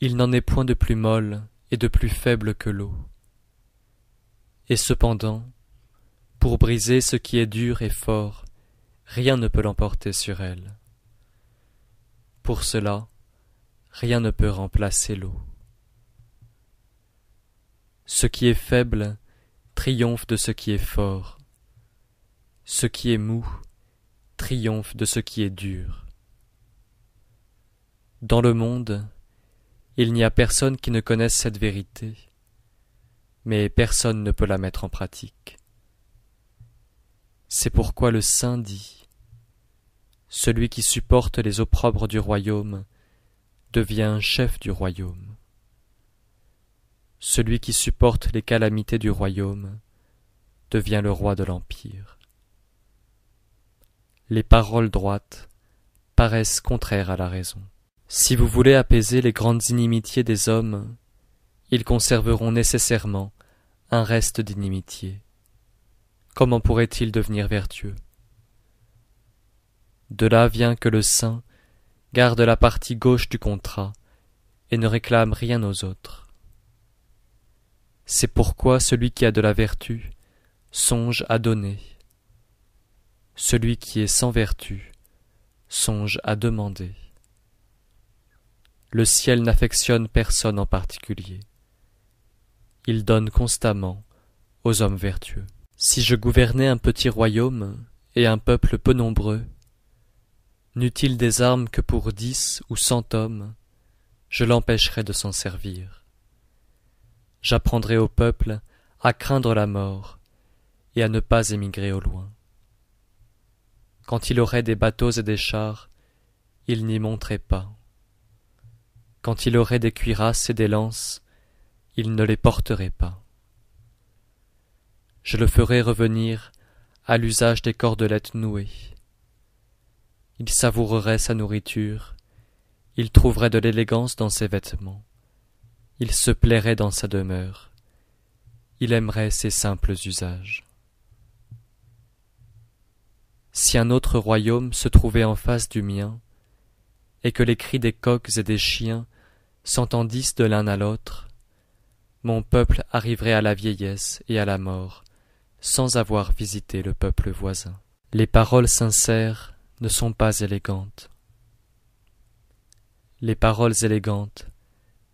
il n'en est point de plus molle et de plus faible que l'eau. Et cependant, pour briser ce qui est dur et fort, rien ne peut l'emporter sur elle. Pour cela, rien ne peut remplacer l'eau. Ce qui est faible triomphe de ce qui est fort. Ce qui est mou triomphe de ce qui est dur. Dans le monde, il n'y a personne qui ne connaisse cette vérité, mais personne ne peut la mettre en pratique. C'est pourquoi le saint dit Celui qui supporte les opprobres du royaume devient chef du royaume. Celui qui supporte les calamités du royaume devient le roi de l'empire. Les paroles droites paraissent contraires à la raison. Si vous voulez apaiser les grandes inimitiés des hommes, ils conserveront nécessairement un reste d'inimitié. Comment pourrait-il devenir vertueux? De là vient que le saint garde la partie gauche du contrat et ne réclame rien aux autres. C'est pourquoi celui qui a de la vertu songe à donner. Celui qui est sans vertu songe à demander. Le ciel n'affectionne personne en particulier. Il donne constamment aux hommes vertueux. Si je gouvernais un petit royaume et un peuple peu nombreux, n'eût-il des armes que pour dix ou cent hommes, je l'empêcherais de s'en servir. J'apprendrais au peuple à craindre la mort et à ne pas émigrer au loin. Quand il aurait des bateaux et des chars, il n'y monterait pas. Quand il aurait des cuirasses et des lances, il ne les porterait pas. Je le ferai revenir à l'usage des cordelettes nouées. Il savourerait sa nourriture, il trouverait de l'élégance dans ses vêtements, il se plairait dans sa demeure, il aimerait ses simples usages. Si un autre royaume se trouvait en face du mien, et que les cris des coqs et des chiens s'entendissent de l'un à l'autre, mon peuple arriverait à la vieillesse et à la mort, sans avoir visité le peuple voisin. Les paroles sincères ne sont pas élégantes. Les paroles élégantes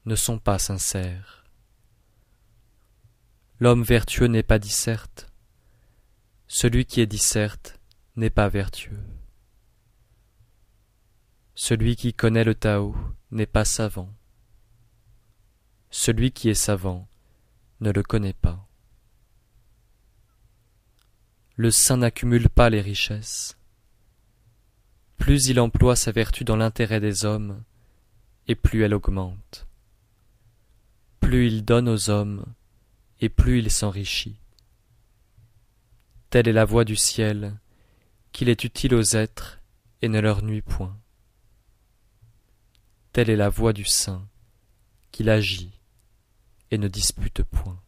ne sont pas sincères. L'homme vertueux n'est pas disserte. Celui qui est disserte n'est pas vertueux. Celui qui connaît le Tao n'est pas savant. Celui qui est savant ne le connaît pas. Le saint n'accumule pas les richesses. Plus il emploie sa vertu dans l'intérêt des hommes, et plus elle augmente. Plus il donne aux hommes, et plus il s'enrichit. Telle est la voie du ciel, qu'il est utile aux êtres et ne leur nuit point. Telle est la voie du saint, qu'il agit et ne dispute point.